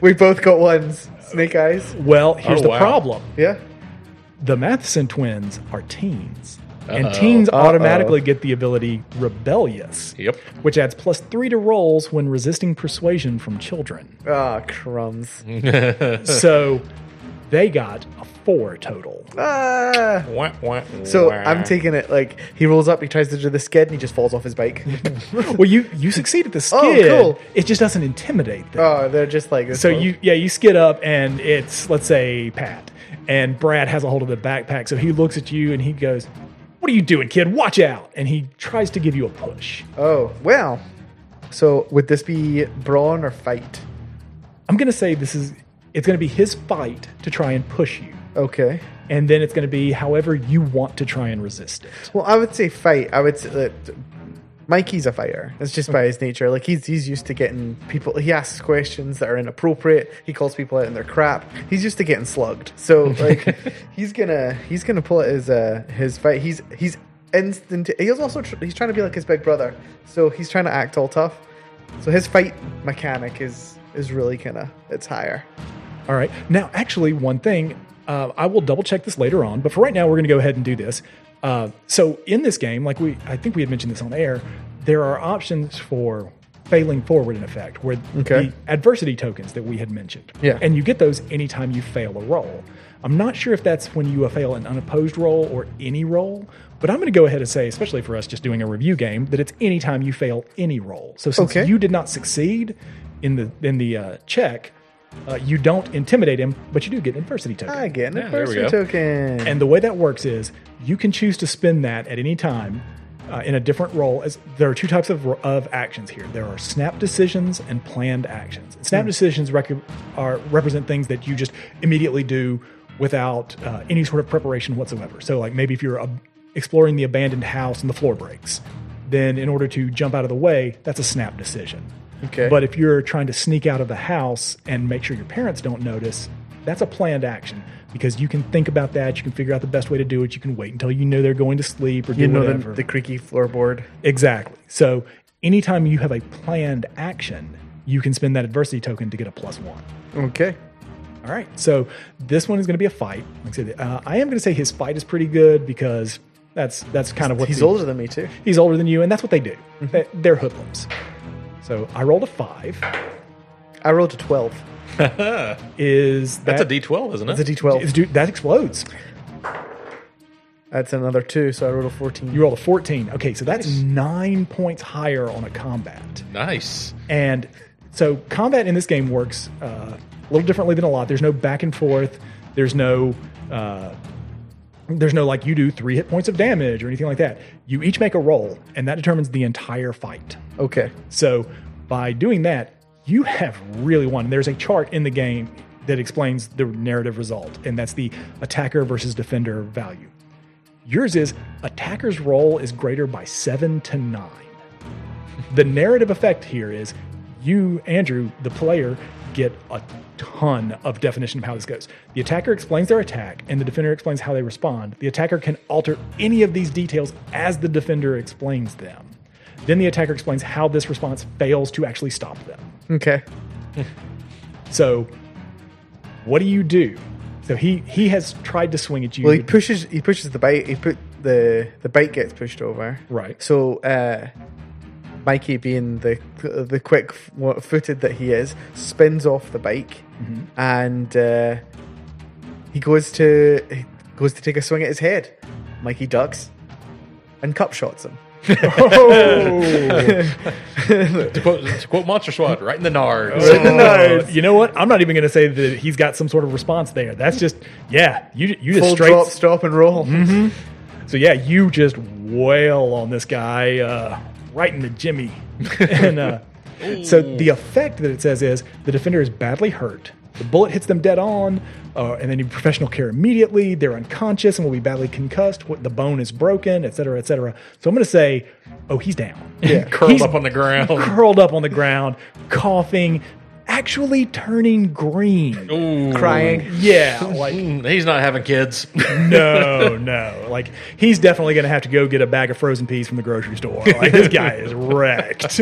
We both got ones. Snake eyes. well, here's Oh, the wow. problem: Yeah. the Matheson twins are teens, and Uh-oh. teens Uh-oh. automatically get the ability rebellious, Yep. which adds plus three to rolls when resisting persuasion from children. Ah, crumbs. <laughs> so they got a four total. Ah. Wah, wah, So wah. I'm taking it like he rolls up, he tries to do the skid, and he just falls off his bike. <laughs> Well, you you succeed at the skid. Oh, cool. It just doesn't intimidate them. oh, they're just like so one. you yeah you skid up and it's let's say Pat and Brad has a hold of the backpack. So he looks at you and he goes, "What are you doing, kid? Watch out!" And he tries to give you a push. Oh well. So would this be brawn or fight? I'm gonna say this is it's gonna be his fight to try and push you, Okay. and then it's gonna be however you want to try and resist it. Well, I would say fight. I would say that Mikey's a fighter. It's just by his nature. Like he's he's used to getting people. He asks questions that are inappropriate. He calls people out in their crap. He's used to getting slugged. So like <laughs> he's gonna he's gonna pull out his uh his fight. He's he's instant. He's also tr- he's trying to be like his big brother. So he's trying to act all tough. So his fight mechanic is is really kind of it's higher. All right. Now, actually, one thing, uh, I will double check this later on, but for right now, we're going to go ahead and do this. Uh, so, in this game, like we, I think we had mentioned this on air, there are options for failing forward in effect, where Okay. the adversity tokens that we had mentioned. Yeah. And you get those anytime you fail a roll. I'm not sure if that's when you fail an unopposed roll or any roll, but I'm going to go ahead and say, especially for us just doing a review game, that it's anytime you fail any roll. So since Okay. you did not succeed in the in the uh, check, uh, you don't intimidate him, but you do get an adversity token. I get an Yeah, there we adversity go. token. And the way that works is you can choose to spend that at any time uh, in a different roll. As there are two types of, of actions here. There are snap decisions and planned actions. Snap decisions rec- are represent things that you just immediately do without uh, any sort of preparation whatsoever. So, like maybe if you're uh, exploring the abandoned house and the floor breaks, then in order to jump out of the way, that's a snap decision. Okay. But if you're trying to sneak out of the house and make sure your parents don't notice, that's a planned action because you can think about that. You can figure out the best way to do it. You can wait until you know they're going to sleep or do you know whatever. the, the creaky floorboard. exactly. So anytime you have a planned action, you can spend that adversity token to get a plus one. Okay. All right. So this one is going to be a fight. Like I said, uh, I am going to say his fight is pretty good because that's that's kind of what He's the- older than me too. He's older than you, and that's what they do. Mm-hmm. They're hoodlums. So I rolled a five. I rolled a twelve. <laughs> Is that That's a D12, isn't it? It's a D twelve. Dude, that explodes. That's another two, so I rolled a fourteen. You rolled a 14. Okay, so that's nine points higher on a combat. nice. And so combat in this game works uh, a little differently than a lot. There's no back and forth. There's no uh, there's no like you do three hit points of damage or anything like that. You each make a roll, and that determines the entire fight. okay. So by doing that, you have really won. There's a chart in the game that explains the narrative result, and that's the attacker versus defender value. Yours is attacker's roll is greater by seven to nine. the narrative effect here is you, Andrew, the player, get a ton of definition of how this goes. The attacker explains their attack, and the defender explains how they respond. The attacker can alter any of these details as the defender explains them. Then the attacker explains how this response fails to actually stop them. Okay. <laughs> So, what do you do? So he he has tried to swing at you. Well, he pushes. He pushes the bike. He put the the bike gets pushed over. Right. So, uh, Mikey, being the the quick footed that he is, spins off the bike, Mm-hmm. and uh, he goes to he goes to take a swing at his head. Mikey ducks, and cup shots him. <laughs> To quote, to quote Monster Squad, right in the nards. Uh, you know what? I'm not even going to say that he's got some sort of response there. That's just yeah. You you just Full straight. drop, stop, and roll. So yeah, you just wail on this guy uh, right in the jimmy, <laughs> and uh, so the effect that it says is the defender is badly hurt. The bullet hits them dead on, uh, and they need professional care immediately. They're unconscious and will be badly concussed. What- The bone is broken, et cetera, et cetera. So I'm going to say, oh, he's down. Yeah, <laughs> curled He's up on the ground. <laughs> curled up on the ground, coughing, actually turning green. Ooh. Crying. Yeah, <laughs> like Mm, He's not having kids. no, <laughs> no. Like he's definitely going to have to go get a bag of frozen peas from the grocery store. Like this guy is wrecked. <laughs>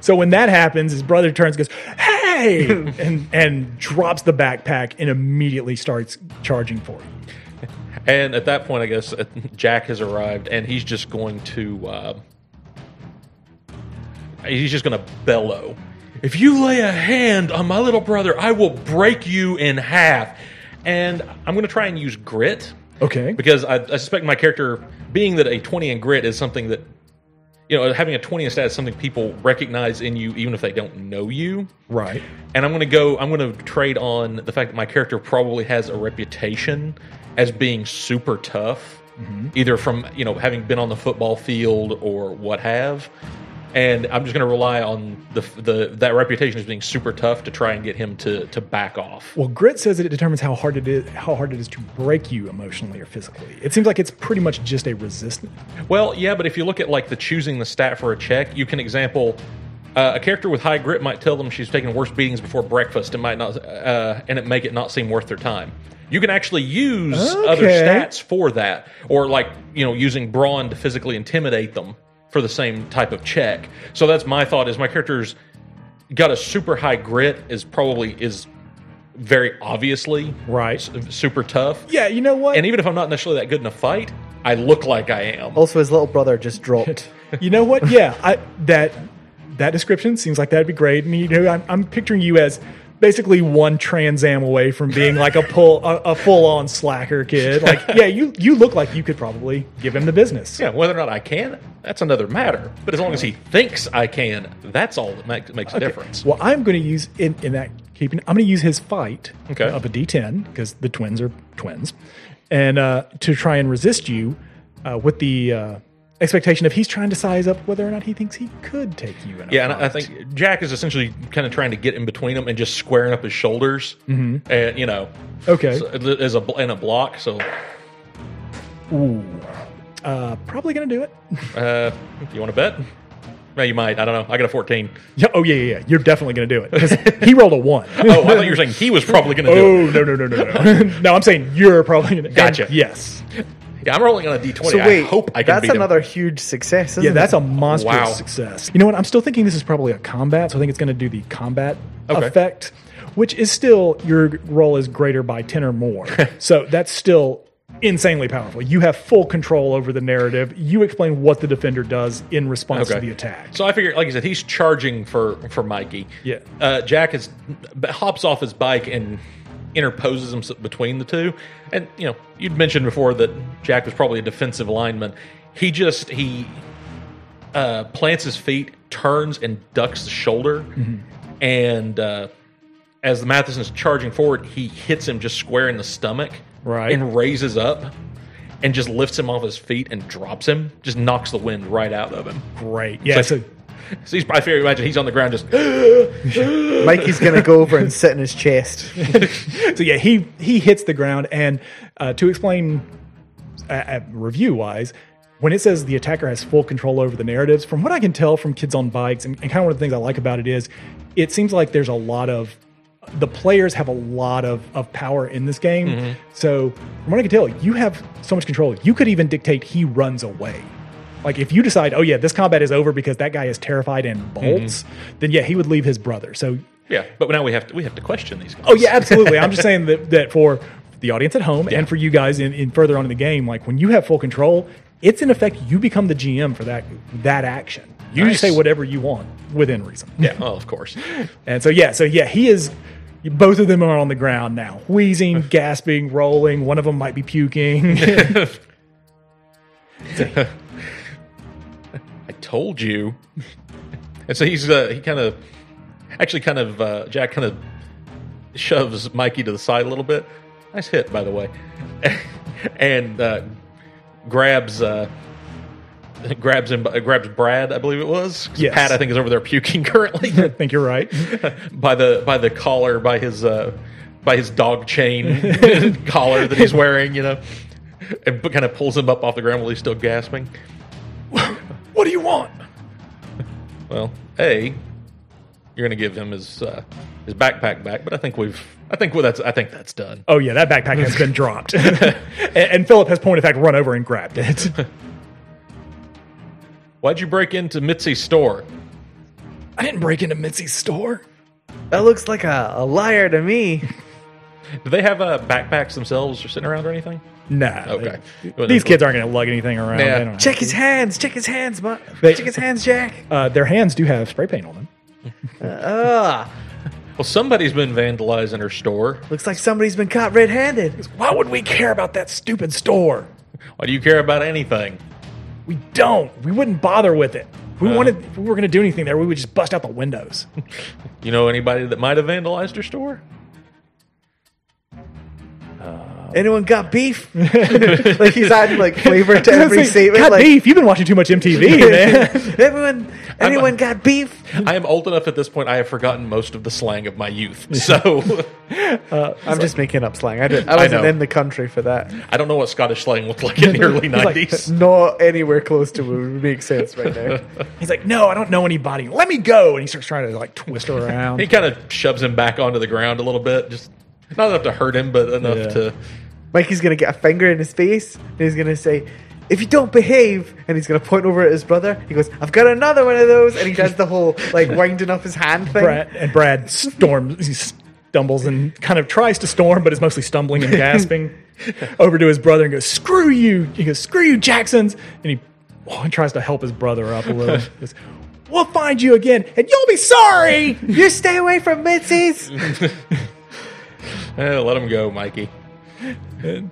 so when that happens, his brother turns, goes, "Hey!" and and drops the backpack and immediately starts charging for you. And at that point, I guess uh, Jack has arrived, and he's just going to. Uh, he's just going to bellow. If you lay a hand on my little brother, I will break you in half. And I'm going to try and use grit Okay. because I, I suspect my character, being that a 20 in grit is something that, you know, having a 20 in stat is something people recognize in you even if they don't know you. Right. And I'm going to go, I'm going to trade on the fact that my character probably has a reputation as being super tough, mm-hmm. either from, you know, having been on the football field or what have. And I'm just going to rely on the, the that reputation as being super tough to try and get him to, to back off. Well, grit says that it determines how hard it is how hard it is to break you emotionally or physically. It seems like it's pretty much just a resistance. Well, yeah, but if you look at like the choosing the stat for a check, you can example uh, a character with high grit might tell them she's taken worse beatings before breakfast and might not, uh, and it make it not seem worth their time. You can actually use other stats for that, or like you know using brawn to physically intimidate them for the same type of check. So that's my thought: is my character's got a super high grit is probably is very obviously Right. super tough. Yeah, you know what? And even if I'm not necessarily that good in a fight, I look like I am. Also, his little brother just dropped. <laughs> you know what? Yeah, I, that that description seems like that'd be great. And you know, I'm, I'm picturing you as basically one Trans Am away from being like a pull a, a full on slacker kid. Like, <laughs> yeah, you you look like you could probably give him the business. Yeah, whether or not I can, that's another matter. But as long as he thinks I can, that's all that makes, makes a difference. Well, I'm going to use in in that keeping. I'm going to use his fight Okay. of a D10 because the twins are twins, and uh, to try and resist you uh, with the uh, expectation of he's trying to size up whether or not he thinks he could take you in. A Yeah, and I think Jack is essentially kind of trying to get in between them and just squaring up his shoulders, and you know, Okay. so- as a in a block. So, Ooh. Uh, probably going to do it. <laughs> uh, you want to bet? Well, you might. I don't know. I got a fourteen. Yeah, oh yeah, yeah, yeah. You're definitely going to do it because he rolled a one. <laughs> Oh, I thought you were saying he was probably going to do <laughs> Oh no no no no no! no, I'm saying you're probably going to. Gotcha. Yes. It. Yeah, I'm rolling on a d twenty. So wait, I hope I can that's beat him. another huge success. Isn't Yeah, that's it? a monstrous Wow. success. You know what? I'm still thinking this is probably a combat, so I think it's going to do the combat Okay. effect, which is still your roll is greater by ten or more. <laughs> so that's still insanely powerful. You have full control over the narrative. You explain what the defender does in response to Okay. the attack. So I figure, like I said, he's charging for for Mikey. Yeah. Uh, Jack is hops off his bike and interposes himself between the two. And you know, you'd mentioned before that Jack was probably a defensive lineman. He just he uh, plants his feet, turns and ducks the shoulder, and uh, as the Matheson is charging forward, he hits him just square in the stomach, Right. and raises up. And just lifts him off his feet and drops him. Just knocks the wind right out of him. Great. Yeah. So- So, So <laughs> he's, I figure, imagine he's on the ground just. <gasps> Mikey's gonna go over and sit in his chest. <laughs> so yeah, he he hits the ground, and uh, to explain uh, uh, review wise, when it says the attacker has full control over the narratives, from what I can tell from Kids on Bikes, and, and kind of one of the things I like about it is, it seems like there's a lot of the players have a lot of, of power in this game. So from what I can tell, you have so much control. You could even dictate he runs away. Like if you decide, oh yeah, this combat is over because that guy is terrified and mm-hmm. bolts, then yeah, he would leave his brother. So Yeah, but now we have to we have to question these guys. Oh yeah, absolutely. I'm just <laughs> saying that, that for the audience at home and for you guys in, in further on in the game, like when you have full control, it's in effect you become the GM for that that action. You just say whatever you want within reason. yeah. Oh, of course. <laughs> And so yeah, so yeah, he is. Both of them are on the ground now, wheezing, <laughs> gasping, rolling. One of them might be puking. Told you. <laughs> And so he's uh, he kind of actually kind of uh, Jack kind of shoves Mikey to the side a little bit. Nice hit, by the way, <laughs> and uh, grabs uh, grabs him uh, grabs Brad, I believe it was. Yes. Pat, I think, is over there puking <laughs> currently I think you're right. by the by the collar by his uh, by his dog chain collar that he's wearing, you know, and kind of pulls him up off the ground while he's still gasping. What do you want? Well, a, you're going to give him his uh, his backpack back, but I think we've I think well, that's I think that's done. Oh yeah, that backpack has been dropped, <laughs> and, and Philip has point of fact run over and grabbed it. <laughs> Why'd you break into Mitzi's store? I didn't break into Mitzi's store. That looks like a, a liar to me. <laughs> Do they have uh, backpacks themselves or sitting around or anything? Nah. Okay. they- these kids aren't going to lug anything around. Yeah. They don't have Check his hands. Check his hands, ma- They- Check his hands, Jack. <laughs> Uh, their hands do have spray paint on them. Ah, Well, somebody's been vandalizing her store. looks like somebody's been caught red-handed. Why would we care about that stupid store? Why do you care about anything? We don't. We wouldn't bother with it. If we Uh. wanted, if we were going to do anything there, we would just bust out the windows. <laughs> You know anybody that might have vandalized her store? Anyone got beef? <laughs> like he's adding like flavor to every Say, statement. "God, like, beef, you've been watching too much MTV, <laughs> man. everyone, anyone got beef? I am old enough at this point. I have forgotten most of the slang of my youth, <laughs> so uh, I'm just making up slang. I, didn't, I wasn't know. in the country for that. I don't know what Scottish slang looked like in the early like, nineties. Not anywhere close to what would make sense right now. He's like, no, I don't know anybody. Let me go. And he starts trying to like twist her around. He kind of shoves him back onto the ground a little bit, just not enough to hurt him, but enough Yeah. to. Mikey's gonna get a finger in his face, and he's gonna say, "If you don't behave," and he's gonna point over at his brother. He goes, "I've got another one of those," and he does the whole like <laughs> winding up his hand thing. Brad, and Brad storms, he stumbles and kind of tries to storm, but is mostly stumbling and gasping <laughs> over to his brother and goes, "Screw you!" He goes, "Screw you, Jacksons!" And he, oh, he tries to help his brother up a little. <laughs> He goes, "We'll find you again, and you'll be sorry." You stay away from Mitzi's. Eh, let him go, Mikey.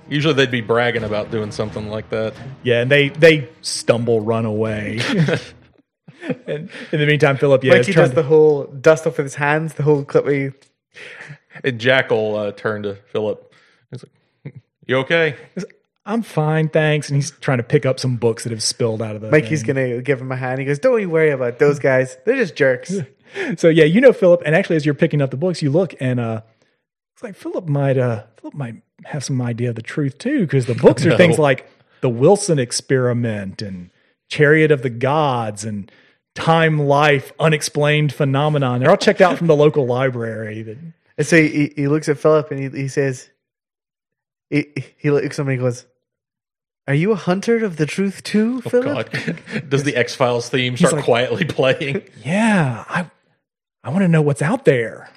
Usually they'd be bragging about doing something like that. Yeah, and they they stumble, run away. <laughs> and in the meantime, Philip, yeah, is Mikey does to- the whole dust off with his hands. The whole clip. Where he, And Jack will uh, turn to Philip. He's like, "You okay?" I'm fine, thanks. And he's trying to pick up some books that have spilled out of the. Mikey's thing. gonna give him a hand. He goes, "Don't you worry about those guys. They're just jerks." <laughs> So yeah, you know Philip, and actually, as you're picking up the books, you look and uh, it's like Philip might uh, Philip might have some idea of the truth too, because the books are No. things like the Wilson experiment and Chariot of the Gods and Time Life Unexplained Phenomenon. They're all checked out from the local library. That <laughs> And so he, he looks at Philip and he, he says, he, he looks at him and goes, Are you a hunter of the truth too, Oh, Philip? God. <laughs> Does the X Files theme start like- quietly playing? yeah, I I want to know what's out there.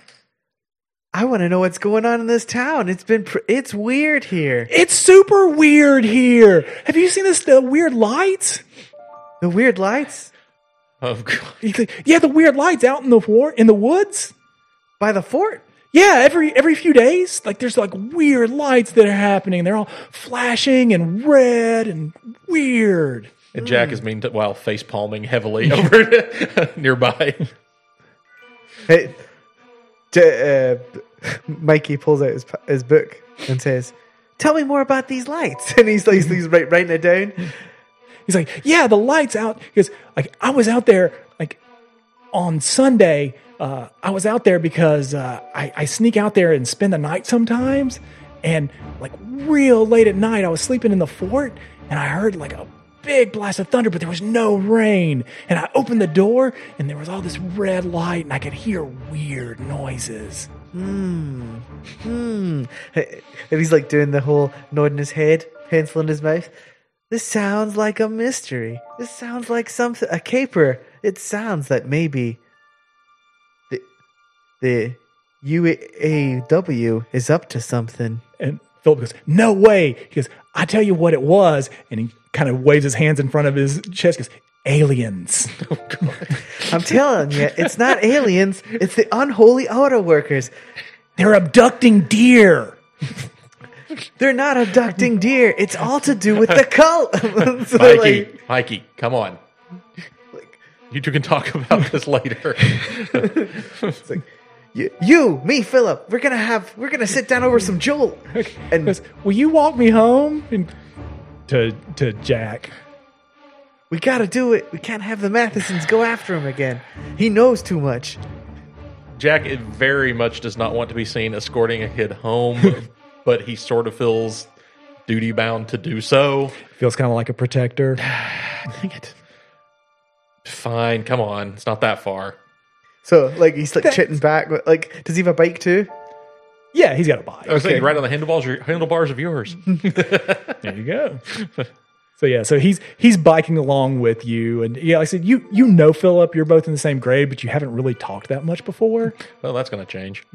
I want to know what's going on in this town. It's been, pr- it's weird here. It's super weird here. Have you seen this the weird lights? The weird lights Oh, God. He's like, Yeah, the weird lights out in the war in the woods. by the fort. Yeah, every every few days, like there's like weird lights that are happening. They're all flashing and red and weird. And Jack is meanwhile face palming heavily <laughs> over <laughs> nearby. Hey, J- uh, Mikey pulls out his, his book and says, Tell me more about these lights. <laughs> And he's, he's, he's writing it down. He's like, yeah, the lights out. Because like I was out there like on Sunday. Uh, I was out there because uh, I, I sneak out there and spend the night sometimes. And like real late at night, I was sleeping in the fort and I heard like a big blast of thunder, but there was no rain. And I opened the door, and there was all this red light, and I could hear weird noises. Hmm. hmm. And he's like doing the whole nod in his head, pencil in his mouth. This sounds like a mystery. This sounds like something a caper. It sounds that maybe the the UAW is up to something. And Philip goes, No way. He goes, I tell you what it was. And he kind of waves his hands in front of his chest, goes, Aliens. <laughs> Oh, <laughs> I'm telling you, it's not <laughs> aliens. It's the unholy auto workers. They're abducting deer. They're not abducting deer. It's all to do with the cult. So, Mikey, like, Mikey, come on. You two can talk about this later. you, you, me, Philip, we're gonna have, we're gonna sit down over some Jolt. And Will you walk me home? And to to Jack. We gotta do it. We can't have the Mathesons go after him again. He knows too much. Jack very much does not want to be seen escorting a kid home, <laughs> but he sort of feels duty bound to do so. Feels kind of like a protector. <sighs> Dang it. Fine, come on. It's not that far. So, like, he's like chitting back. but, Like, does he have a bike too? Yeah, he's got a bike. I was thinking right on the handlebars, handlebars of yours. <laughs> There you go. <laughs> so yeah, so he's he's biking along with you, and yeah, like I said, you you know Philip, you're both in the same grade, but you haven't really talked that much before. well, that's going to change.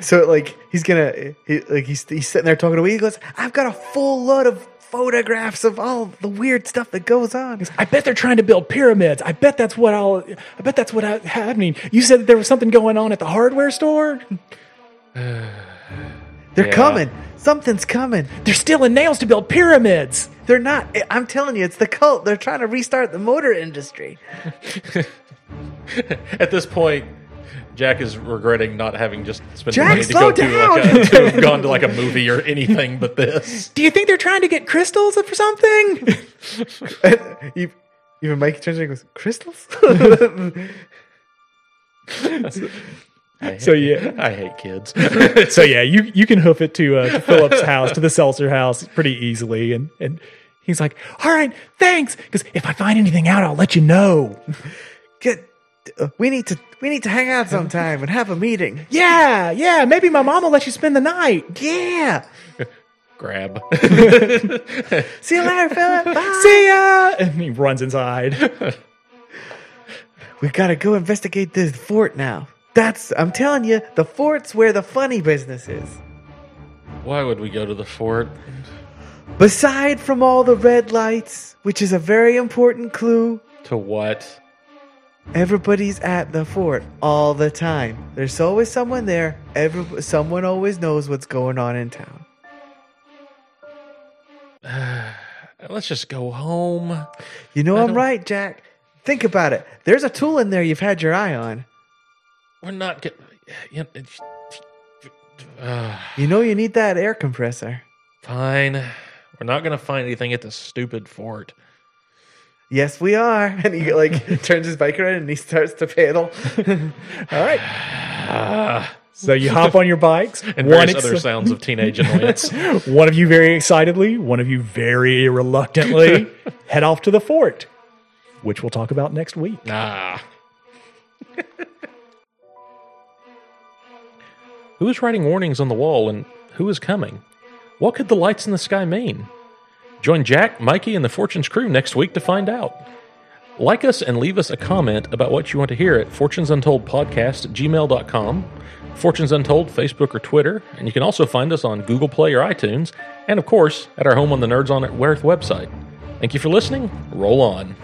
So, like, he's gonna, he, like, he's he's sitting there talking to me. He goes, "I've got a full load of photographs of all the weird stuff that goes on." I bet they're trying to build pyramids. I bet that's what I'll. I bet that's what I, happening. You said that there was something going on at the hardware store. They're Yeah. coming. Something's coming. They're stealing nails to build pyramids. They're not. I'm telling you, it's the cult. They're trying to restart the motor industry. <laughs> At this point, Jack is regretting not having just spent Jack, the money to go to, like a, to <laughs> gone to like a movie or anything but this. Do you think they're trying to get crystals for something? You- <laughs> Even Mike turns around and goes, "Crystals." I So, yeah. I hate kids. <laughs> so yeah, you you can hoof it to, uh, to <laughs> Philip's house, to the Seltzer house, pretty easily, and and he's like, "All right, thanks." Because if I find anything out, I'll let you know. Good. uh, we need to. We need to hang out sometime and have a meeting. Yeah, yeah. Maybe my mom will let you spend the night. Yeah. <laughs> Grab. See you later, Philip. Bye. See ya. And he runs inside. We gotta go investigate this fort now. That's. I'm telling you, the fort's where the funny business is. Why would we go to the fort? Beside from all the red lights, which is a very important clue, To what? everybody's at the fort all the time. There's always someone there. Every someone always knows what's going on in town. <sighs> Let's just go home. You know I I'm don't- right, Jack. Think about it. There's a tool in there you've had your eye on. We're not getting. You know, uh, You know you need that air compressor. fine. We're not gonna find anything at the stupid fort. Yes, we are. <laughs> And he like <laughs> turns his bike around and he starts to pedal. <laughs> All right. So you hop on your bikes. And one, various other sounds of teenage annoyance. one of you very excitedly, one of you very reluctantly head off to the fort, which we'll talk about next week. Nah. Who is writing warnings on the wall and who is coming? What could the lights in the sky mean? Join Jack, Mikey, and the Fortunes crew next week to find out. Like us and leave us a comment about what you want to hear at Fortunes Untold Podcast at gmail.com, Fortunes Untold Facebook or Twitter, and you can also find us on Google Play or iTunes, and of course at our home on the Nerds on It Werth website. Thank you for listening. Roll on.